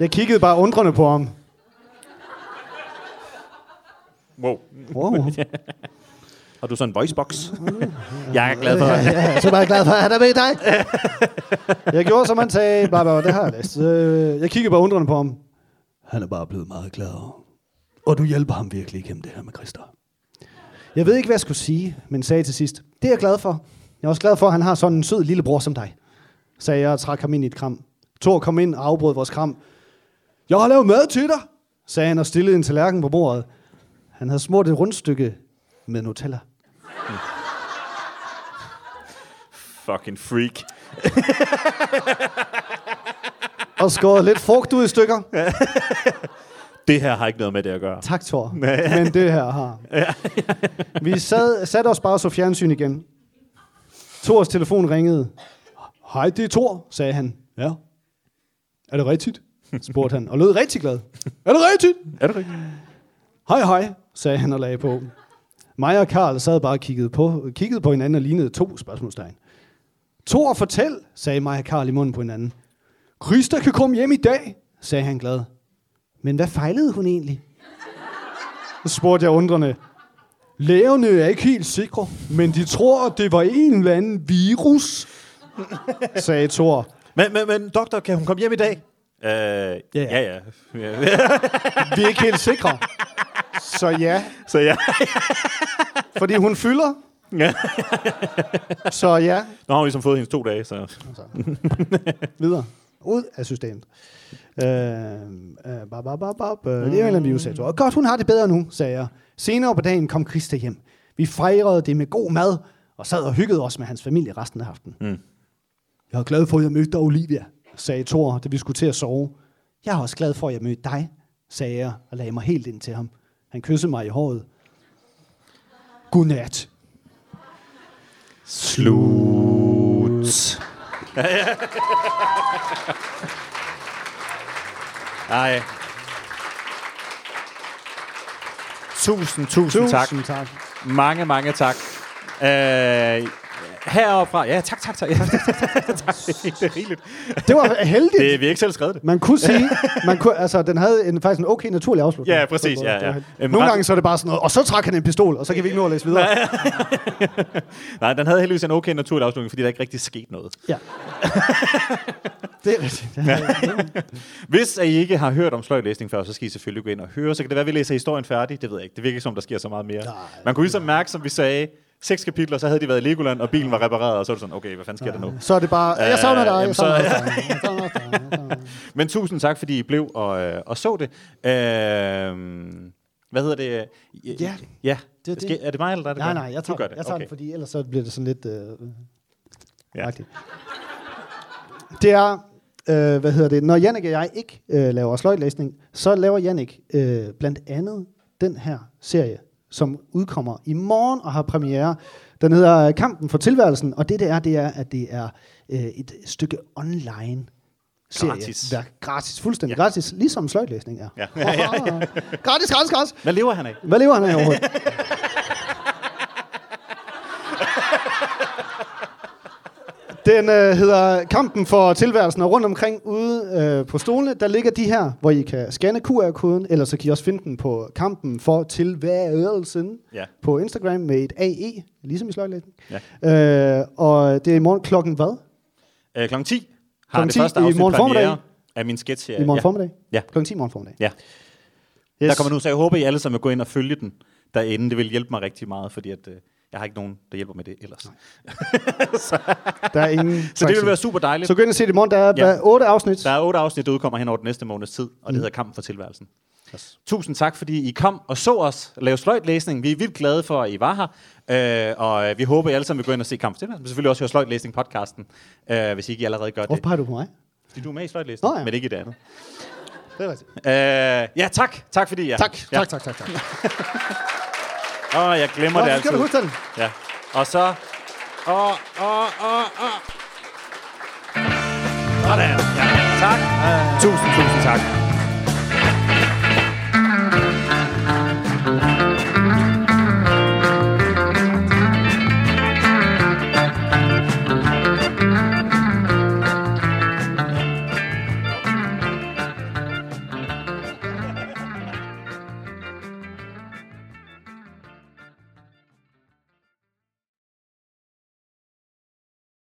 Jeg kiggede bare undrende på ham. Wow. Wow. Har du sådan en voicebox? jeg er glad for Ja, ja, så er jeg glad for, at han er med dig. jeg gjorde, som han sagde. Bare, bare, det har jeg læst. Øh, Jeg kiggede bare undrende på ham. Han er bare blevet meget gladere. Og du hjælper ham virkelig igennem det her med Christer. Jeg ved ikke, hvad jeg skulle sige, men sagde til sidst. Det er jeg glad for. Jeg er også glad for, at han har sådan en sød lillebror som dig. Sagde jeg og trak ham ind i et kram. Thor kom ind og afbrød vores kram. Jeg har lavet mad til dig, sagde han og stillede en tallerken på bordet. Han havde smurt et rundstykke med Nutella. Fucking freak. Og skåret lidt frugt ud i stykker. Det her har ikke noget med det at gøre. Tak, Thor. Men det her har. Vi sad, satte os bare og så fjernsyn igen. Thors telefon ringede. Hej, det er Thor, sagde han. Ja. Er det rigtigt? spurgte han, og lød rigtig glad. Er det rigtigt? Er det rigtigt? Hej, hej, sagde han og lagde på. Mig og Karl sad bare og kiggede på, kiggede på hinanden og lignede to spørgsmålstegn. Thor, fortæl, sagde mig og Karl i munden på hinanden. Christa kan komme hjem i dag, sagde han glad. Men hvad fejlede hun egentlig? Så spurgte jeg undrende. Lægerne er ikke helt sikre, men de tror, at det var en eller anden virus, sagde Thor. Men, men, men doktor, kan hun komme hjem i dag? Øh, ja, ja. ja. ja. Vi er ikke helt sikre. Så ja, Så ja. fordi hun fylder. ja. Så ja, Nu har vi ligesom fået hendes to dage, så... videre. Ud af systemet. Øh, øh, bap, bap, bap, bap. Øh, Det er en eller Thor. Godt, hun har det bedre nu, sagde jeg. Senere på dagen kom Christa hjem. Vi fejrede det med god mad, og sad og hyggede os med hans familie resten af aftenen. Mm. Jeg er glad for, at jeg mødte dig, Olivia, sagde Thor, da vi skulle til at sove. Jeg er også glad for, at jeg mødte dig, sagde jeg og lagde mig helt ind til ham. Han kyssede mig i håret. Godnat. Slut. Ej. Tusind, tusind, tak. Tusind tak. Mange, mange tak. Øh, heroppe fra... Ja, tak, tak, tak. Ja, tak, tak, tak, tak, tak. Det er rigeligt. Det var heldigt. Det, vi har ikke selv skrevet det. Man kunne sige, man kunne, altså, den havde en, faktisk en okay naturlig afslutning. Ja, præcis, ja, ja. Nogle ret- gange så er det bare sådan noget, og så trak han en pistol, og så kan vi ikke nå at læse videre. Nej, den havde heldigvis en okay naturlig afslutning, fordi der ikke rigtig skete noget. Ja. det er rigtigt. Det er- Hvis I ikke har hørt om sløjtlæsning før, så skal I selvfølgelig gå ind og høre. Så kan det være, at vi læser historien færdig. Det ved jeg ikke. Det virker ikke som, der sker så meget mere. Nej, Man kunne ligesom mærke, som vi sagde, seks kapitler, så havde de været i Legoland, og bilen var repareret, og så er det sådan, okay, hvad fanden sker der nu? Så er det bare, jeg savner dig, jeg så- savner dig. jeg savner. Men tusind tak, fordi I blev og, øh, og så det. Øh, hvad hedder det? Ja, ja. det er det. Skal, er det mig, eller er det Nej, nej, jeg tager, du gør det. jeg tager okay. den, fordi ellers så bliver det sådan lidt... Øh, Ja. ja. Det er, øh, hvad hedder det, når Jannik og jeg ikke øh, laver sløjtlæsning, så laver Jannik øh, blandt andet den her serie, som udkommer i morgen og har premiere. Den hedder Kampen for tilværelsen, og det det er, det er, at det er øh, et stykke online serie. Gratis. Værk. Gratis, fuldstændig ja. gratis, ligesom sløjtlæsning er. Ja. gratis, gratis, gratis. Hvad lever han af? Hvad lever han af overhovedet? Den øh, hedder Kampen for tilværelsen, og rundt omkring ude øh, på stolene, der ligger de her, hvor I kan scanne QR-koden, eller så kan I også finde den på Kampen for tilværelsen Ja. på Instagram med et AE, ligesom i sløjtlæsning. Ja. Øh, og det er i morgen klokken hvad? Øh, klokken 10 har Klokken det 10 første i morgen formiddag? af min sketch I morgen ja. formiddag? Ja. Klokken 10 i morgen formiddag. Ja. Yes. Der kommer nu, så jeg håber, I alle sammen vil gå ind og følge den derinde. Det vil hjælpe mig rigtig meget, fordi at, øh, Jeg har ikke nogen, der hjælper med det ellers. Der er ingen Så det vil være super dejligt. Så gå ind og se det i morgen. Der er Ja. ja. otte afsnit. Der er otte afsnit, der udkommer hen over den næste måneds tid, og det hedder Kampen for tilværelsen. Yes. Tusind tak, fordi I kom og så os lave sløjtlæsning. Vi er vildt glade for, at I var her, øh, og øh, vi håber, I alle sammen vil gå ind og se Kampen for tilværelsen, men selvfølgelig også høre sløjtlæsning-podcasten, øh, hvis I ikke allerede gør Hvorfor det. peger du på mig? Fordi du er med i sløjtlæsning, Nå ja. men ikke i det andet. Det er rigtigt. Øh, ja, tak. Tak fordi jeg. Tak, ja. tak, tak, tak, tak. Åh, jeg glemmer Nå, det altid. skal du huske den. Ja. Og så... Åh, åh, åh, åh. Sådan. Ja, tak. Tusind, tusind tak.